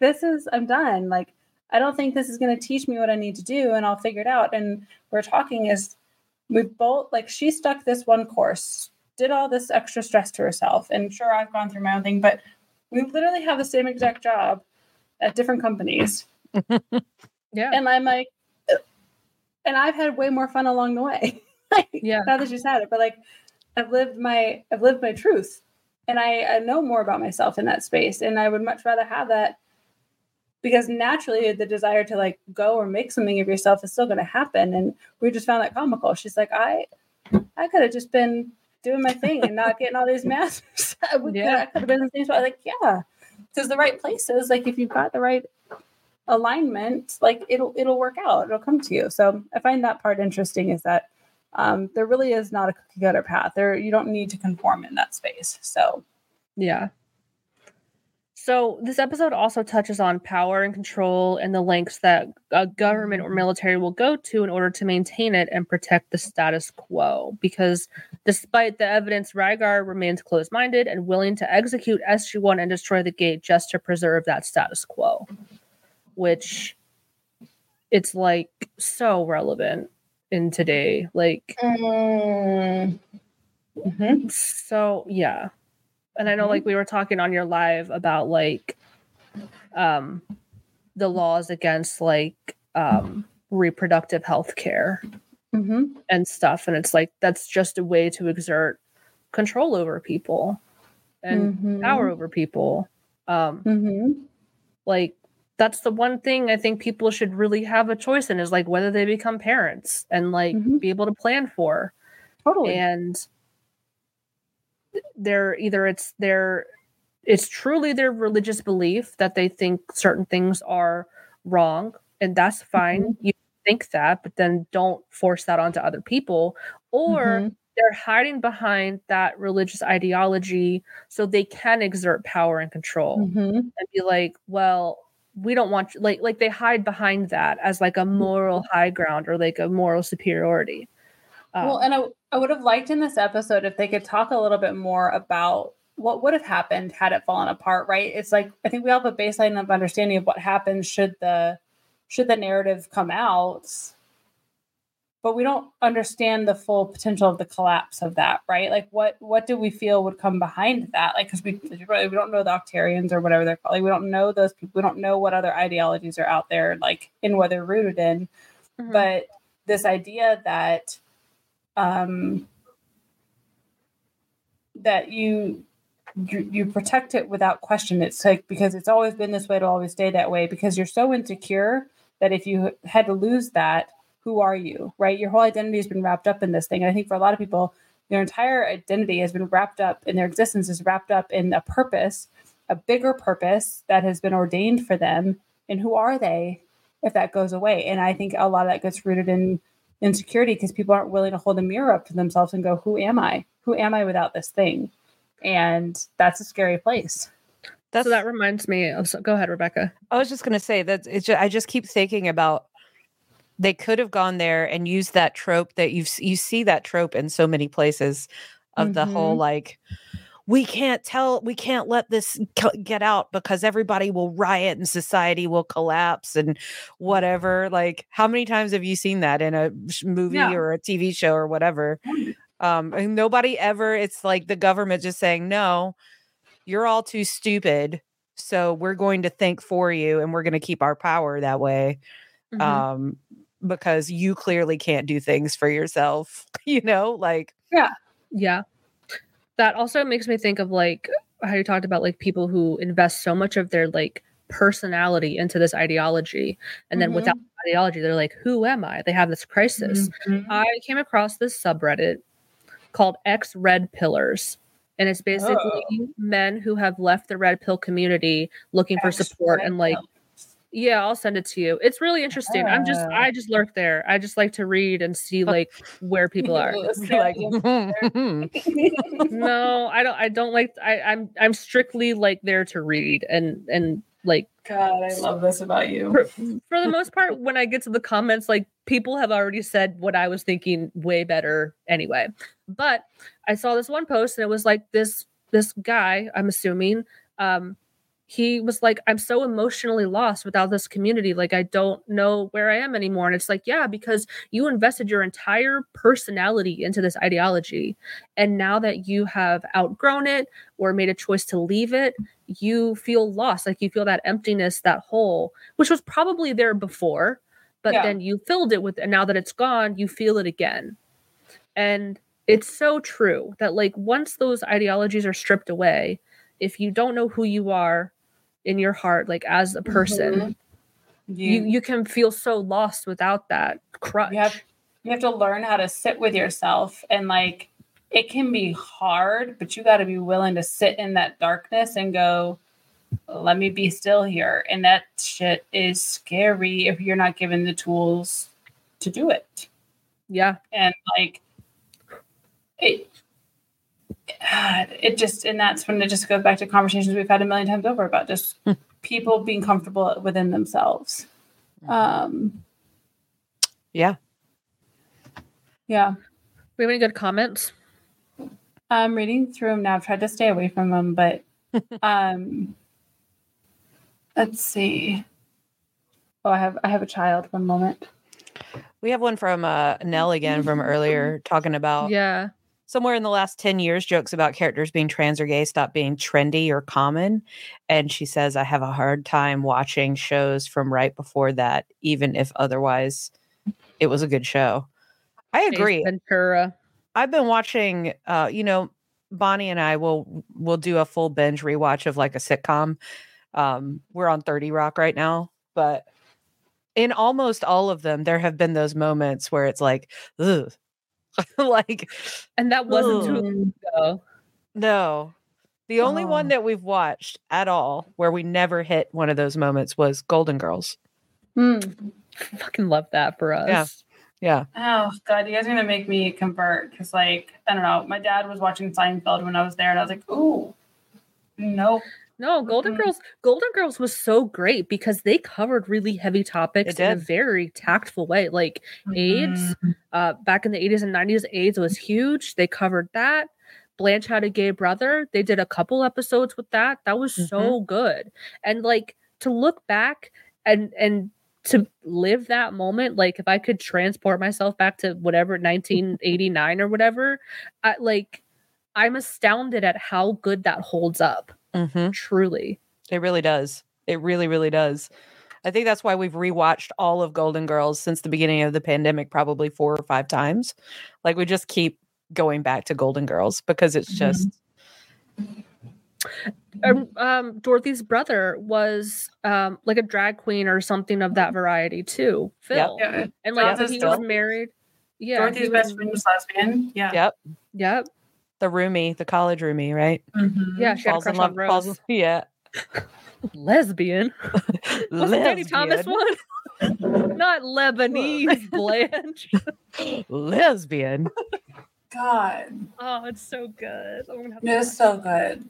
this is, I'm done. Like, I don't think this is going to teach me what I need to do and I'll figure it out. And we're talking is we both, like, she stuck this one course, did all this extra stress to herself. And sure, I've gone through my own thing, but we literally have the same exact job at different companies. yeah And I'm like, uh, and I've had way more fun along the way. like, Yeah. Not that she's had it, but like, I've lived my, I've lived my truth, and I, I know more about myself in that space. And I would much rather have that because naturally the desire to like go or make something of yourself is still going to happen. And we just found that comical. She's like, I, I could have just been doing my thing and not getting all these masters. I would- Yeah. I could have been in the same spot. Like, yeah, because the right places, like if you've got the right alignment, like it'll it'll work out. It'll come to you. So I find that part interesting. Is that um, there really is not a cookie cutter path. There you don't need to conform in that space. So Yeah. So this episode also touches on power and control and the lengths that a government or mm-hmm. military will go to in order to maintain it and protect the status quo. Because despite the evidence, Rygar remains closed-minded and willing to execute SG-1 and destroy the gate just to preserve that status quo. Which it's like so relevant in today. Like mm-hmm. so yeah and i know like we were talking on your live about like um the laws against like um reproductive health care mhm. and stuff and it's like that's just a way to exert control over people and Mhm. power over people um Mhm. like that's the one thing i think people should really have a choice in is like whether they become parents and like Mhm. be able to plan for totally. and they're either it's their it's truly their religious belief that they think certain things are wrong and that's fine you think that but then don't force that onto other people or Mhm. they're hiding behind that religious ideology so they can exert power and control Mhm. and be like well we don't want like like they hide behind that as like a moral high ground or like a moral superiority well, Um, and I, I would have liked in this episode if they could talk a little bit more about what would have happened had it fallen apart, right? It's like I think we all have a baseline of understanding of what happens should the should the narrative come out, but we don't understand the full potential of the collapse of that, right? Like what what do we feel would come behind that? Like because we we don't know the Octarians or whatever they're called. Like, we don't know those people. We don't know what other ideologies are out there, like in what they're rooted in mhm. but this idea that um that you you, you protect it without question. It's like because it's always been this way it'll always stay that way because you're so insecure that if you had to lose that who are you right? Your whole identity has been wrapped up in this thing. And i think for a lot of people their entire identity has been wrapped up in their existence is wrapped up in a purpose a bigger purpose that has been ordained for them. And who are they if that goes away. And I think a lot of that gets rooted in insecurity because people aren't willing to hold a mirror up to themselves and go, Who am I? Who am I without this thing? And that's a scary place. That's so that reminds me of. So, go ahead, Rebecca. I was just gonna say that it's just, I just keep thinking about they could have gone there and used that trope that you you see that trope in so many places of the whole Mhm. like we can't tell we can't let this get out because everybody will riot and society will collapse and whatever like how many times have you seen that in a movie Yeah. or a TV show or whatever um and nobody ever it's like the government just saying no you're all too stupid so we're going to think for you and we're going to keep our power that way Mhm. um because you clearly can't do things for yourself you know like Yeah, Yeah. That also makes me think of like how you talked about like people who invest so much of their like personality into this ideology. And then without ideology, they're like, who am I? They have this crisis. Mhm. I came across this subreddit called X Red Pillars. And it's basically men who have left the red pill community looking for support and like yeah, I'll send it to you. It's really interesting. I'm just. I just lurk there. I just like to read and see like where people are. like no, I don't I don't like I, I'm I'm strictly like there to read and and like God, I love this about you. for, for the most part when I get to the comments like people have already said what I was thinking way better anyway. But I saw this one post and it was like this this guy, I'm assuming, um he was like i'm so emotionally lost without this community like i don't know where i am anymore. And it's like yeah because you invested your entire personality into this ideology. And now that you have outgrown it or made a choice to leave it you feel lost like you feel that emptiness that hole which was probably there before but Yeah. then you filled it with and now that it's gone you feel it again. And it's so true that like once those ideologies are stripped away if you don't know who you are in your heart like as a person mm-hmm. you you can feel so lost without that crutch you have you have to learn how to sit with yourself and like it can be hard but you got to be willing to sit in that darkness and go let me be still here and that shit is scary if you're not given the tools to do it. Yeah. And like it it just and that's when it just goes back to conversations we've had a million times over about just people being comfortable within themselves um yeah Yeah. we have any good comments I'm reading through them now. I've tried to stay away from them, but um let's see. Oh, I have I have a child. One moment. we have one from uh nell again from earlier talking about yeah somewhere in the last 10 years jokes about characters being trans or gay stop being trendy or common and she says i have a hard time watching shows from right before that even if otherwise it was a good show. I Ace agree. Ventura. I've been watching uh you know bonnie and i will will do a full binge rewatch of like a sitcom. Um we're on 30 rock right now but in almost all of them there have been those moments where it's like Ugh. like and that wasn't too long ago No. The only one Oh. that we've watched at all where we never hit one of those moments was Golden Girls. Hmm. fucking love that for us Yeah. Oh God, you guys are gonna make me convert because, like, I don't know. My dad was watching Seinfeld when I was there, and I was like, "Ooh, nope." No, Golden Mhm. Girls. Golden Girls was so great because they covered really heavy topics in a very tactful way. Like AIDS, Mhm. uh, back in the 80s and 90s, AIDS was huge. They covered that. Blanche had a gay brother. They did a couple episodes with that. That was so good. And like to look back and and to live that moment, like if I could transport myself back to whatever 1989 or whatever, I like I'm astounded at how good that holds up. Hmm Truly. It really does. It really, really does. I think that's why we've rewatched all of Golden Girls since the beginning of the pandemic, probably four or five times. Like we just keep going back to Golden Girls because it's just um, um Dorothy's brother was um like a drag queen or something of that variety too. Phil. Yeah. And like Jonathan he was married. Yeah. Dorothy's he best friend was lesbian. Yeah. yep, Yep. The roomie, the college roomie, right? Mhm. Yeah, she had a Falls in love. on Rose. falls- yeah, Lesbian. Was the Danny Thomas one? Not Lebanese Blanche. lesbian. God. Oh, it's so good. I'm have It is so good.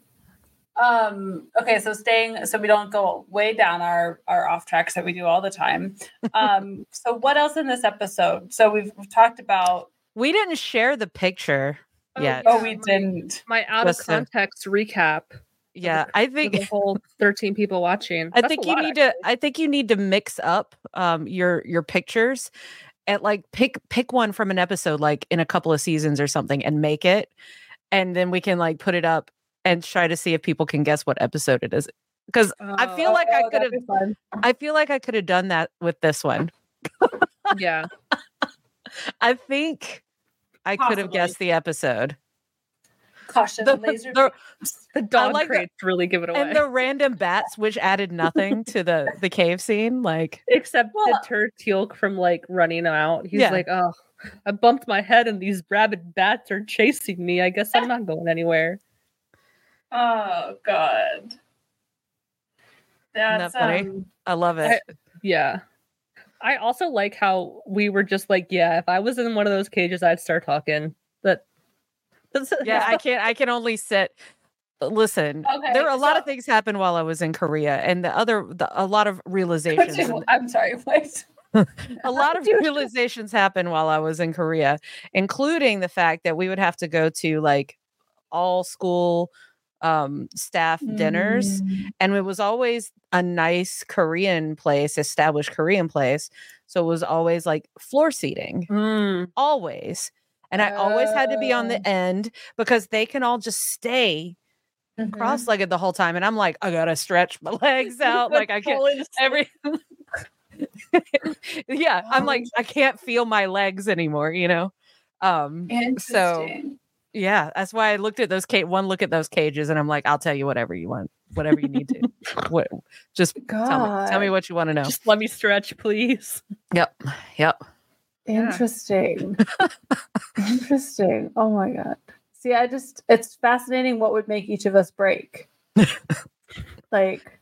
Um, okay, so staying so we don't go way down our our off tracks that we do all the time. Um, so what else in this episode? So we've, we've talked about We didn't share the picture Oh, yet. oh Yeah, we my- didn't. my out of Just to- context recap. Yeah, I think the whole 13 people watching. I That's a think you lot, need actually. to I think you need to mix up um your your pictures and like pick pick one from an episode like in a couple of seasons or something and make it and then we can like put it up and try to see if people can guess what episode it is cuz I feel Oh, like I Oh, could have. I feel like I could have done that with this one. yeah. I think I could have guessed the episode. Caution, The- laser. the- The dog like the- really give it away. and the random bats which added nothing to the the cave scene like Except Well- the turd from like running out. He's Yeah. like, oh, I bumped my head and these rabid bats are chasing me. I guess I'm not going anywhere. oh god. that That's funny? um, I love it. Yeah. I also like how we were just like, yeah, if I was in one of those cages, I'd start talking. But yeah i can't i can only sit listen Okay, there are a lot of things happened while i was in korea and the other the, a lot of realizations I'm sorry, what? a lot of realizations happened while i was in korea including the fact that we would have to go to like all school um staff dinners Mm. and it was always a nice korean place established korean place so it was always like floor seating Mm, always and i always had to be on the end because they can all just stay Mhm. cross-legged the whole time and i'm like i gotta stretch my legs out like i can't every yeah i'm like i can't feel my legs anymore you know um so. Yeah that's why i looked at those cage one look at those cages and i'm like i'll tell you whatever you want whatever you need to what just tell me tell me what you want to know Just let me stretch, please. yep yep Yeah. Interesting. Interesting. Oh my god. See, I just it's fascinating what would make each of us break. like Yeah,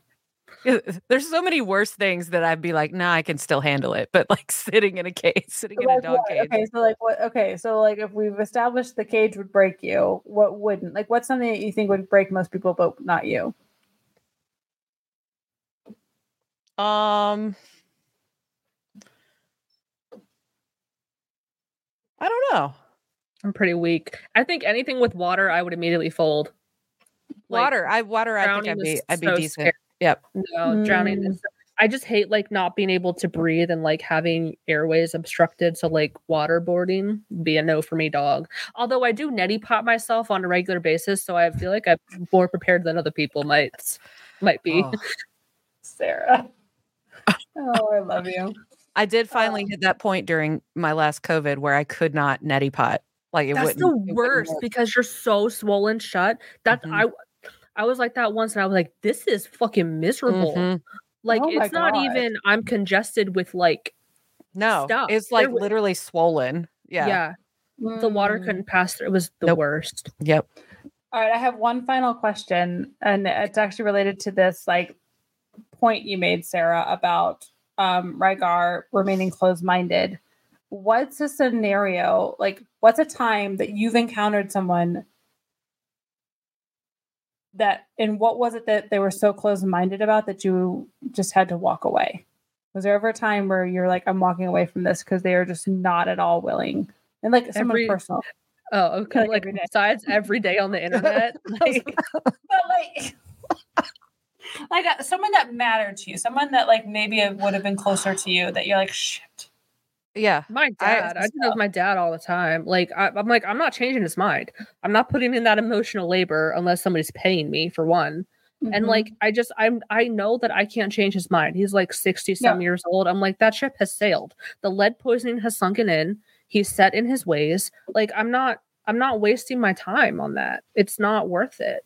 There's so many worse things that I'd be like, nah, I can still handle it. But like sitting in a cage, sitting in a dog what? cage. Okay, so like what okay, so like if we've established the cage would break you, what wouldn't? Like what's something that you think would break most people but not you? Um, I don't know. I'm pretty weak. I think anything with water, I would immediately fold. Like, Water, I water. I think I'd be, I'd be so decent. scary. Yep. No, drowning is. I just hate like not being able to breathe and like having airways obstructed. So like waterboarding be a no for me, dog. Although I do neti pot myself on a regular basis, so I feel like I'm more prepared than other people might might be. Oh, Sarah. Oh, I love you. I did finally hit that point during my last COVID where I could not neti pot. Like it That's wouldn't. the worst because you're so swollen shut. That's Mhm. I I was like that once and I was like, this is fucking miserable. Mhm. Like Oh it's not God. even I'm congested with like No, Stuff. it's There like wa- literally swollen. yeah, Yeah. the water Mm. couldn't pass through. It was the Nope. worst. Yep. All right, I have one final question, and it's actually related to this like point you made, Sarah, about um Rygar remaining closed-minded. What's a scenario like? What's a time that you've encountered someone that and what was it that they were so closed-minded about that you just had to walk away? Was there ever a time where you're like, I'm walking away from this because they are just not at all willing? And like someone Every- personal. Oh, okay. Like Like every besides every day on the internet. like, but like like uh, someone that mattered to you someone that like maybe would have been closer to you that you're like shit Yeah. my dad, I, do that with my dad all the time. Like I, I'm like, I'm not changing his mind. I'm not putting in that emotional labor unless somebody's paying me for one. And Mhm. like I just I'm I know that I can't change his mind. He's like 60 some years old. I'm like that ship has sailed. The lead poisoning has sunken in. He's set in his ways. Like I'm not I'm not wasting my time on that. It's not worth it.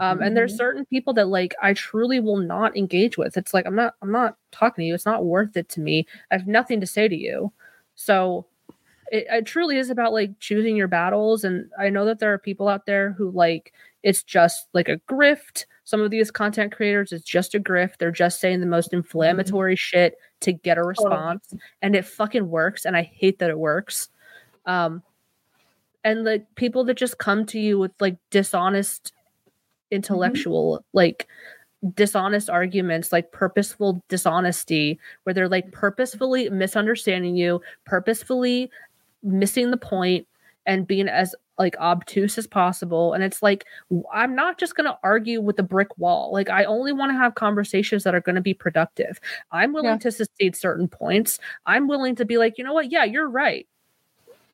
Um, Mhm. and there's certain people that like I truly will not engage with. It's like I'm not I'm not talking to you. It's not worth it to me. I have nothing to say to you. So it, it truly is about like choosing your battles. And I know that there are people out there who like it's just like a grift. Some of these content creators, it's just a grift. They're just saying the most inflammatory shit to get a response, and it fucking works. And I hate that it works. Um, and like people that just come to you with like dishonest intellectual like dishonest arguments like purposeful dishonesty where they're like purposefully misunderstanding you purposefully missing the point and being as like obtuse as possible. And it's like i'm not just going to argue with a brick wall. Like i only want to have conversations that are going to be productive. I'm willing Yeah. to secede certain points. I'm willing to be like you know what? Yeah you're right.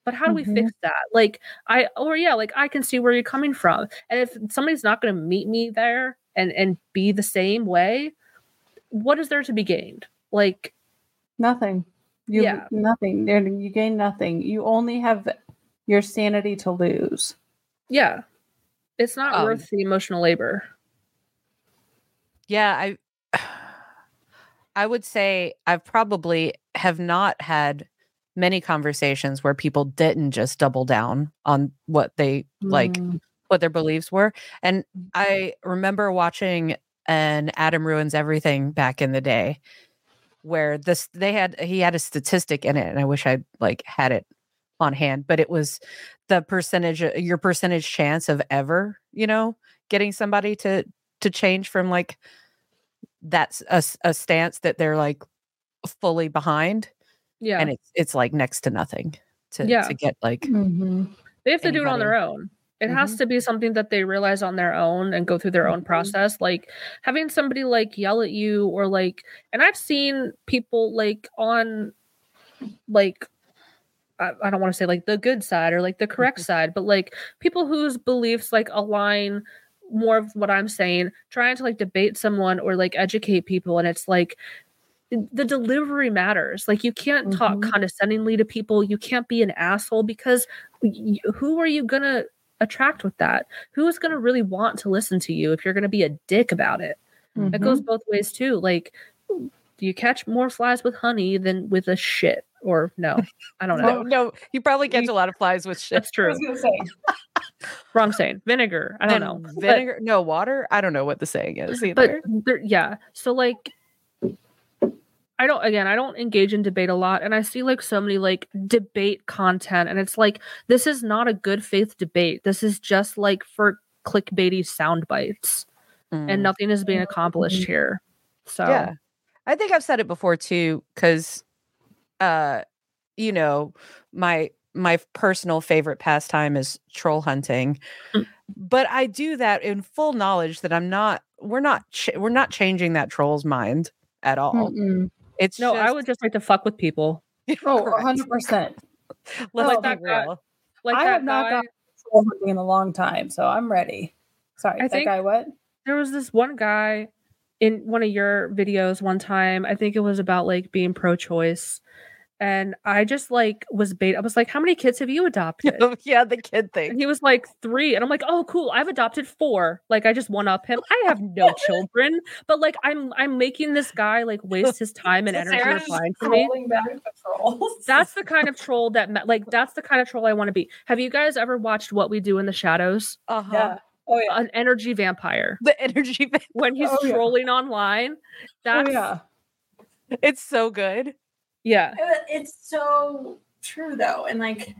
But how do we Mhm. fix that? Like i or yeah like i can see where you're coming from. And if somebody's not going to meet me there and and be the same way what is there to be gained like Nothing. You Yeah. nothing. You gain nothing. You only have your sanity to lose. yeah it's not Um, worth the emotional labor Yeah, I I would say I've probably have not had many conversations where people didn't just double down on what they like Mm. What their beliefs were. And I remember watching an Adam Ruins Everything back in the day where this they had he had a statistic in it and I wish I like had it on hand, but it was the percentage your percentage chance of ever, you know, getting somebody to to change from like that's a, a stance that they're like fully behind yeah and it's it's like next to nothing to Yeah. to get like Mhm. they have to do it on their own it has to be something that they realize on their own and go through their own Mhm. process like having somebody like yell at you or like and i've seen people like on like I, don't want to say like the good side or like the correct side but like people whose beliefs like align more of what i'm saying trying to like debate someone or like educate people and it's like the delivery matters like you can't talk Mhm. condescendingly to people you can't be an asshole because y- who are you gonna attract with that. Who's gonna really want to listen to you if you're gonna be a dick about it? It goes mm-hmm. both ways too like do you catch more flies with honey than with a shit? Or no i don't know. No, you probably catch a lot of flies with shit. that's i true was gonna say. Wrong saying. Vinegar. I don't And know. But- Vinegar, no water. I don't know what the saying is either. but there, yeah. So like i don't again i don't engage in debate a lot and i see like so many like debate content and it's like this is not a good faith debate this is just like for clickbaity sound bites Mm. and nothing is being accomplished here so yeah, I think I've said it before too, because, uh, you know, my my personal favorite pastime is troll hunting, Mm. but I do that in full knowledge that I'm not. We're not. Ch- we're not changing that troll's mind at all. Mm-mm. It's no i would just like to fuck with people Oh, 100%. Let's like be that guy- real. like I that have not guy- gone troll hunting in a long time, so I'm ready. Sorry, I that think- guy what? there was this one guy in one of your videos one time i think it was about like being pro-choice and i just like was bait i was like how many kids have you adopted yeah, the kid and thing. he was like three and i'm like oh cool i've adopted four like i just one up him i have no children but like i'm i'm making this guy like waste his time and energy Sarah's replying to me trolling back the trolls that's the kind of troll that ma- like that's the kind of troll i want to be have you guys ever watched what we do in the shadows Uh-huh. Yeah. Oh yeah. an energy vampire The energy. va- when he's Oh, yeah. trolling online Oh that's yeah. It's so good. Yeah it's so true though and like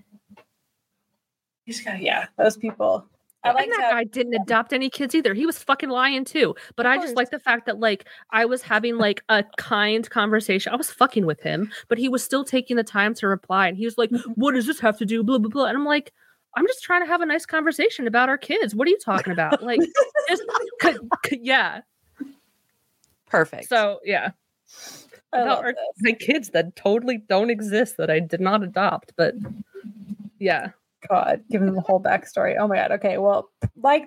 you just gotta yeah Those people. I like that guy didn't adopt any kids either. He was fucking lying too. But I just like the fact that like I was having like a kind conversation. I was fucking with him, but he was still taking the time to reply. And he was like, Mhm. "What does this have to do?" Blah blah blah. And I'm like, "I'm just trying to have a nice conversation about our kids. What are you talking about?" Like, just, yeah. Perfect. So yeah, about our, my kids that totally don't exist that I did not adopt. But yeah, God, give them the whole backstory. Oh my god. Okay, well, like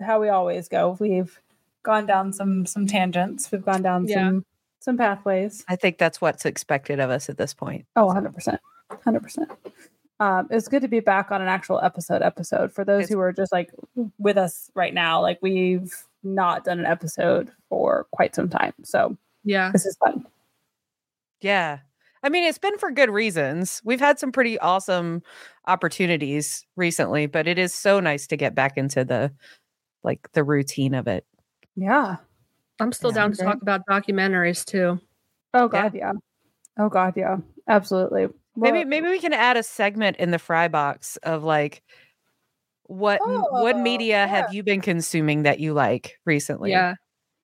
how we always go, we've Gone down some some tangents. we've gone down Yeah. some some pathways. I think that's what's expected of us at this point. Oh, 100 percent, hundred percent. Um, it's good to be back on an actual episode. Episode for those It's- who are just like with us right now. Like we've not done an episode for quite some time, so yeah, this is fun. Yeah. I mean, it's been for good reasons. We've had some pretty awesome opportunities recently, but it is so nice to get back into the like the routine of it. Yeah. I'm still Yeah. down to talk about documentaries too. Oh God, yeah. Oh God, yeah. Absolutely. maybe Well, maybe we can add a segment in the fry box of like what m- what Oh, media have you been consuming that you like recently? Yeah,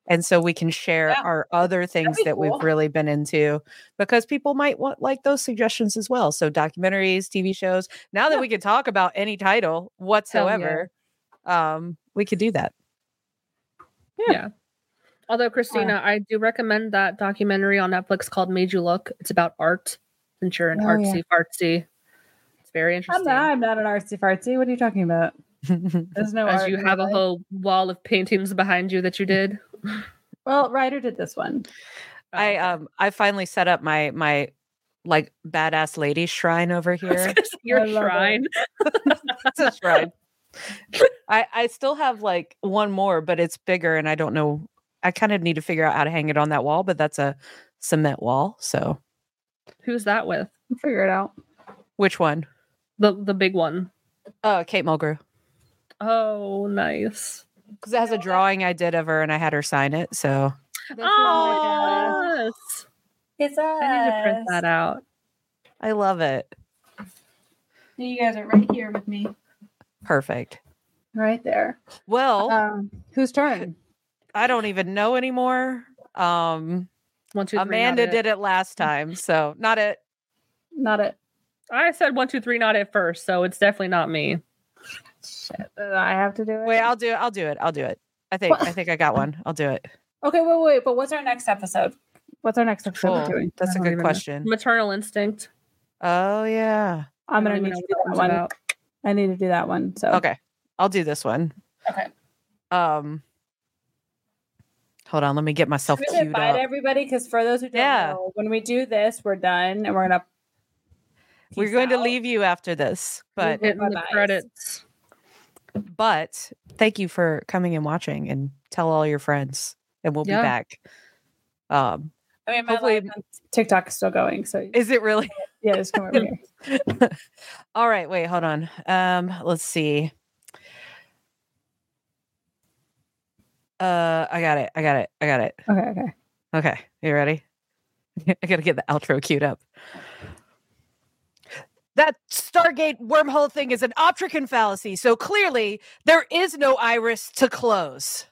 And so we can share Yeah. our other things that cool. we've really been into because people might want like those suggestions as well. So documentaries, TV shows. Now that Yeah. we can talk about any title whatsoever, um, we could do that. Yeah. yeah. Although Christina, I do recommend that documentary on Netflix called "Made You Look." It's about art, since you're an Oh, yeah. artsy fartsy. It's very I'm interesting. not, I'm not an artsy fartsy. What are you talking about? There's no As art you have a whole wall of paintings behind you that you did. Well, Ryder did this one. I um I finally set up my my like badass lady shrine over here. Your I love it. shrine. it's a shrine. I I still have like one more, but it's bigger, and I don't know. I kind of need to figure out how to hang it on that wall, but that's a cement wall. So Who's that with? We'll figure it out. which one? The the big one. Oh, Kate Mulgrew. Oh, nice. Because it has a drawing I did of her, and I had her sign it. So Oh, yes. It's I need to print that out. I love it. You guys are right here with me. Perfect. Right there. Well, Um, whose turn? I don't even know anymore. Um, One, two, three. Amanda not did it last time, so not it. Not it. I said one, two, three, not at first, so it's definitely not me. Shit. I have to do it. Wait, I'll do it. I'll do it. I'll do it. I think. I think I got one. I'll do it. Okay, wait, wait, but what's our next episode? What's our next episode we're Cool. doing? That's a good even know. question. Maternal instinct. Oh yeah. I'm gonna need to do that that one. about. I need to do that one. So Okay. I'll do this one. Okay. Um. Hold on. Let me get myself Should we bye up. to everybody because for those who don't Yeah. know, when we do this, we're done and we're gonna. We're peace going to leave you after this, but Hit Hitting the bye-byes. credits. But thank you for coming and watching, and tell all your friends, and we'll Yeah. be back. Um. I mean, Hopefully- TikTok is still going, so Is it really? yeah, just come over here. All right, wait, hold on. Um, let's see. Uh, I got it. I got it. I got it. Okay, okay. Okay, you ready? I gotta get the outro queued up. That Stargate wormhole thing is an optrican fallacy, so clearly there is no iris to close.